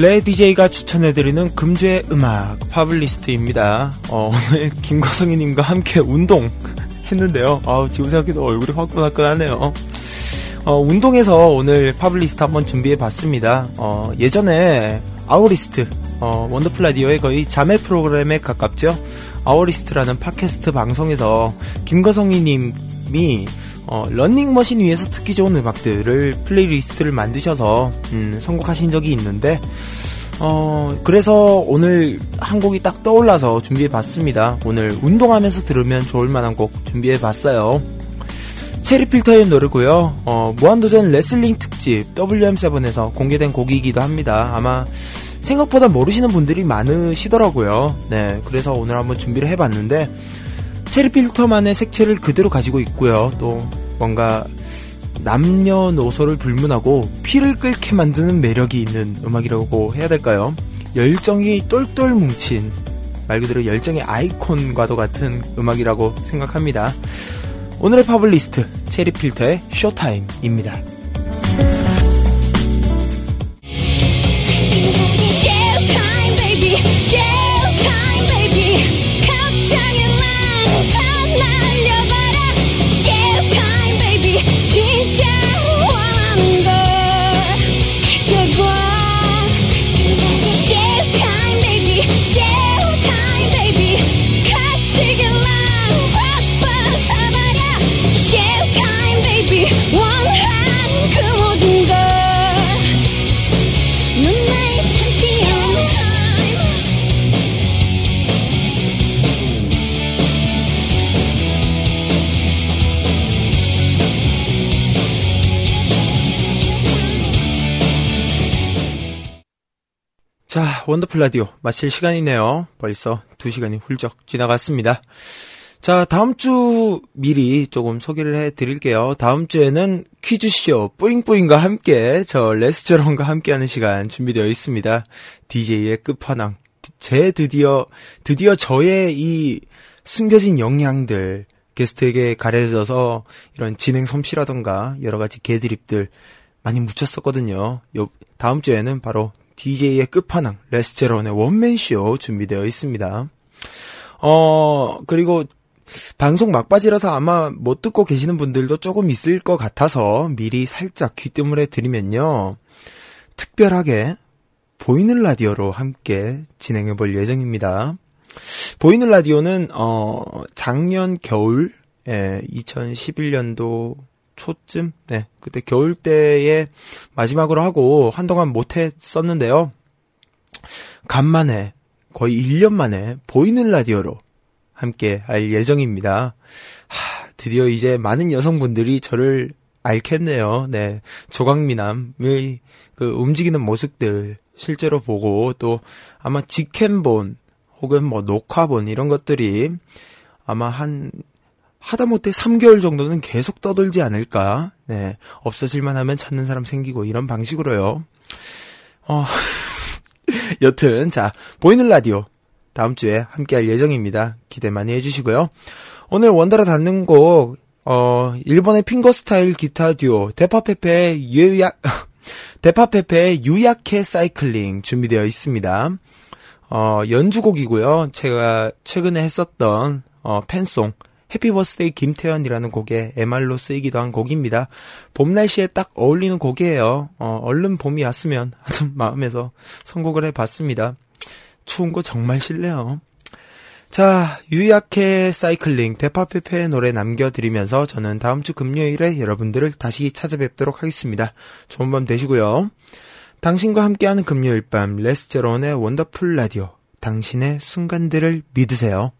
레 DJ가 추천해드리는 금주의 음악 파블리스트입니다. 어, 오늘 김과성이님과 함께 운동 했는데요. 아 지금 생각해도 얼굴이 화끈화끈하네요. 어, 운동에서 오늘 파블리스트 한번 준비해봤습니다. 어, 예전에 아우리스트, 어, 원더풀 라디오의 거의 자매 프로그램에 가깝죠. 아우리스트라는 팟캐스트 방송에서 김과성이님이 어, 런닝머신 위에서 듣기 좋은 음악들을 플레이리스트를 만드셔서 음, 선곡하신 적이 있는데 어, 그래서 오늘 한 곡이 딱 떠올라서 준비해봤습니다. 오늘 운동하면서 들으면 좋을 만한 곡 준비해봤어요. 체리필터의 노래고요. 어, 무한도전 레슬링 특집 WM7에서 공개된 곡이기도 합니다. 아마 생각보다 모르시는 분들이 많으시더라고요. 네, 그래서 오늘 한번 준비를 해봤는데 체리 필터만의 색채를 그대로 가지고 있고요. 또 뭔가 남녀노소를 불문하고 피를 끓게 만드는 매력이 있는 음악이라고 해야 될까요? 열정이 똘똘 뭉친 말 그대로 열정의 아이콘과도 같은 음악이라고 생각합니다. 오늘의 파블리스트 체리 필터의 쇼타임입니다. 자, 원더풀 라디오 마칠 시간이네요. 벌써 2시간이 훌쩍 지나갔습니다. 자, 다음 주 미리 조금 소개를 해 드릴게요. 다음 주에는 퀴즈쇼 뿌잉뿌잉과 함께 저 레스저런과 함께하는 시간 준비되어 있습니다. DJ의 끝판왕. 제 드디어, 드디어 저의 이 숨겨진 역량들 게스트에게 가려져서 이런 진행 솜씨라던가 여러 가지 개드립들 많이 묻혔었거든요. 요, 다음 주에는 바로 DJ의 끝판왕 레스제론의 원맨쇼 준비되어 있습니다. 어, 그리고 방송 막바지라서 아마 못 듣고 계시는 분들도 조금 있을 것 같아서 미리 살짝 귀뜸을 해드리면요. 특별하게 보이는 라디오로 함께 진행해 볼 예정입니다. 보이는 라디오는, 어, 작년 겨울, 예, 2011년도 초쯤, 네, 그때 겨울 때에 마지막으로 하고 한동안 못 했었는데요. 간만에, 거의 1년 만에 보이는 라디오로 함께 할 예정입니다. 하, 드디어 이제 많은 여성분들이 저를 알겠네요. 네. 조각미남의 그 움직이는 모습들 실제로 보고 또 아마 직캠본 혹은 뭐 녹화본 이런 것들이 아마 한 하다못해 3개월 정도는 계속 떠돌지 않을까. 네. 없어질만 하면 찾는 사람 생기고 이런 방식으로요. 어, 여튼, 자, 보이는 라디오. 다음 주에 함께 할 예정입니다. 기대 많이 해주시고요. 오늘 원더라 닿는 곡, 어, 일본의 핑거 스타일 기타 듀오, 데파페페의 유약, 데파페페의 유약해 사이클링 준비되어 있습니다. 어, 연주곡이고요. 제가 최근에 했었던, 어, 팬송, Happy Birthday 김태현이라는 곡에 MR로 쓰이기도 한 곡입니다. 봄 날씨에 딱 어울리는 곡이에요. 어, 얼른 봄이 왔으면 하는 마음에서 선곡을 해봤습니다. 추운 거 정말 싫네요. 자, 유약해 사이클링 대파페페의 노래 남겨드리면서 저는 다음 주 금요일에 여러분들을 다시 찾아뵙도록 하겠습니다. 좋은 밤 되시고요. 당신과 함께하는 금요일 밤 레스제론의 원더풀 라디오. 당신의 순간들을 믿으세요.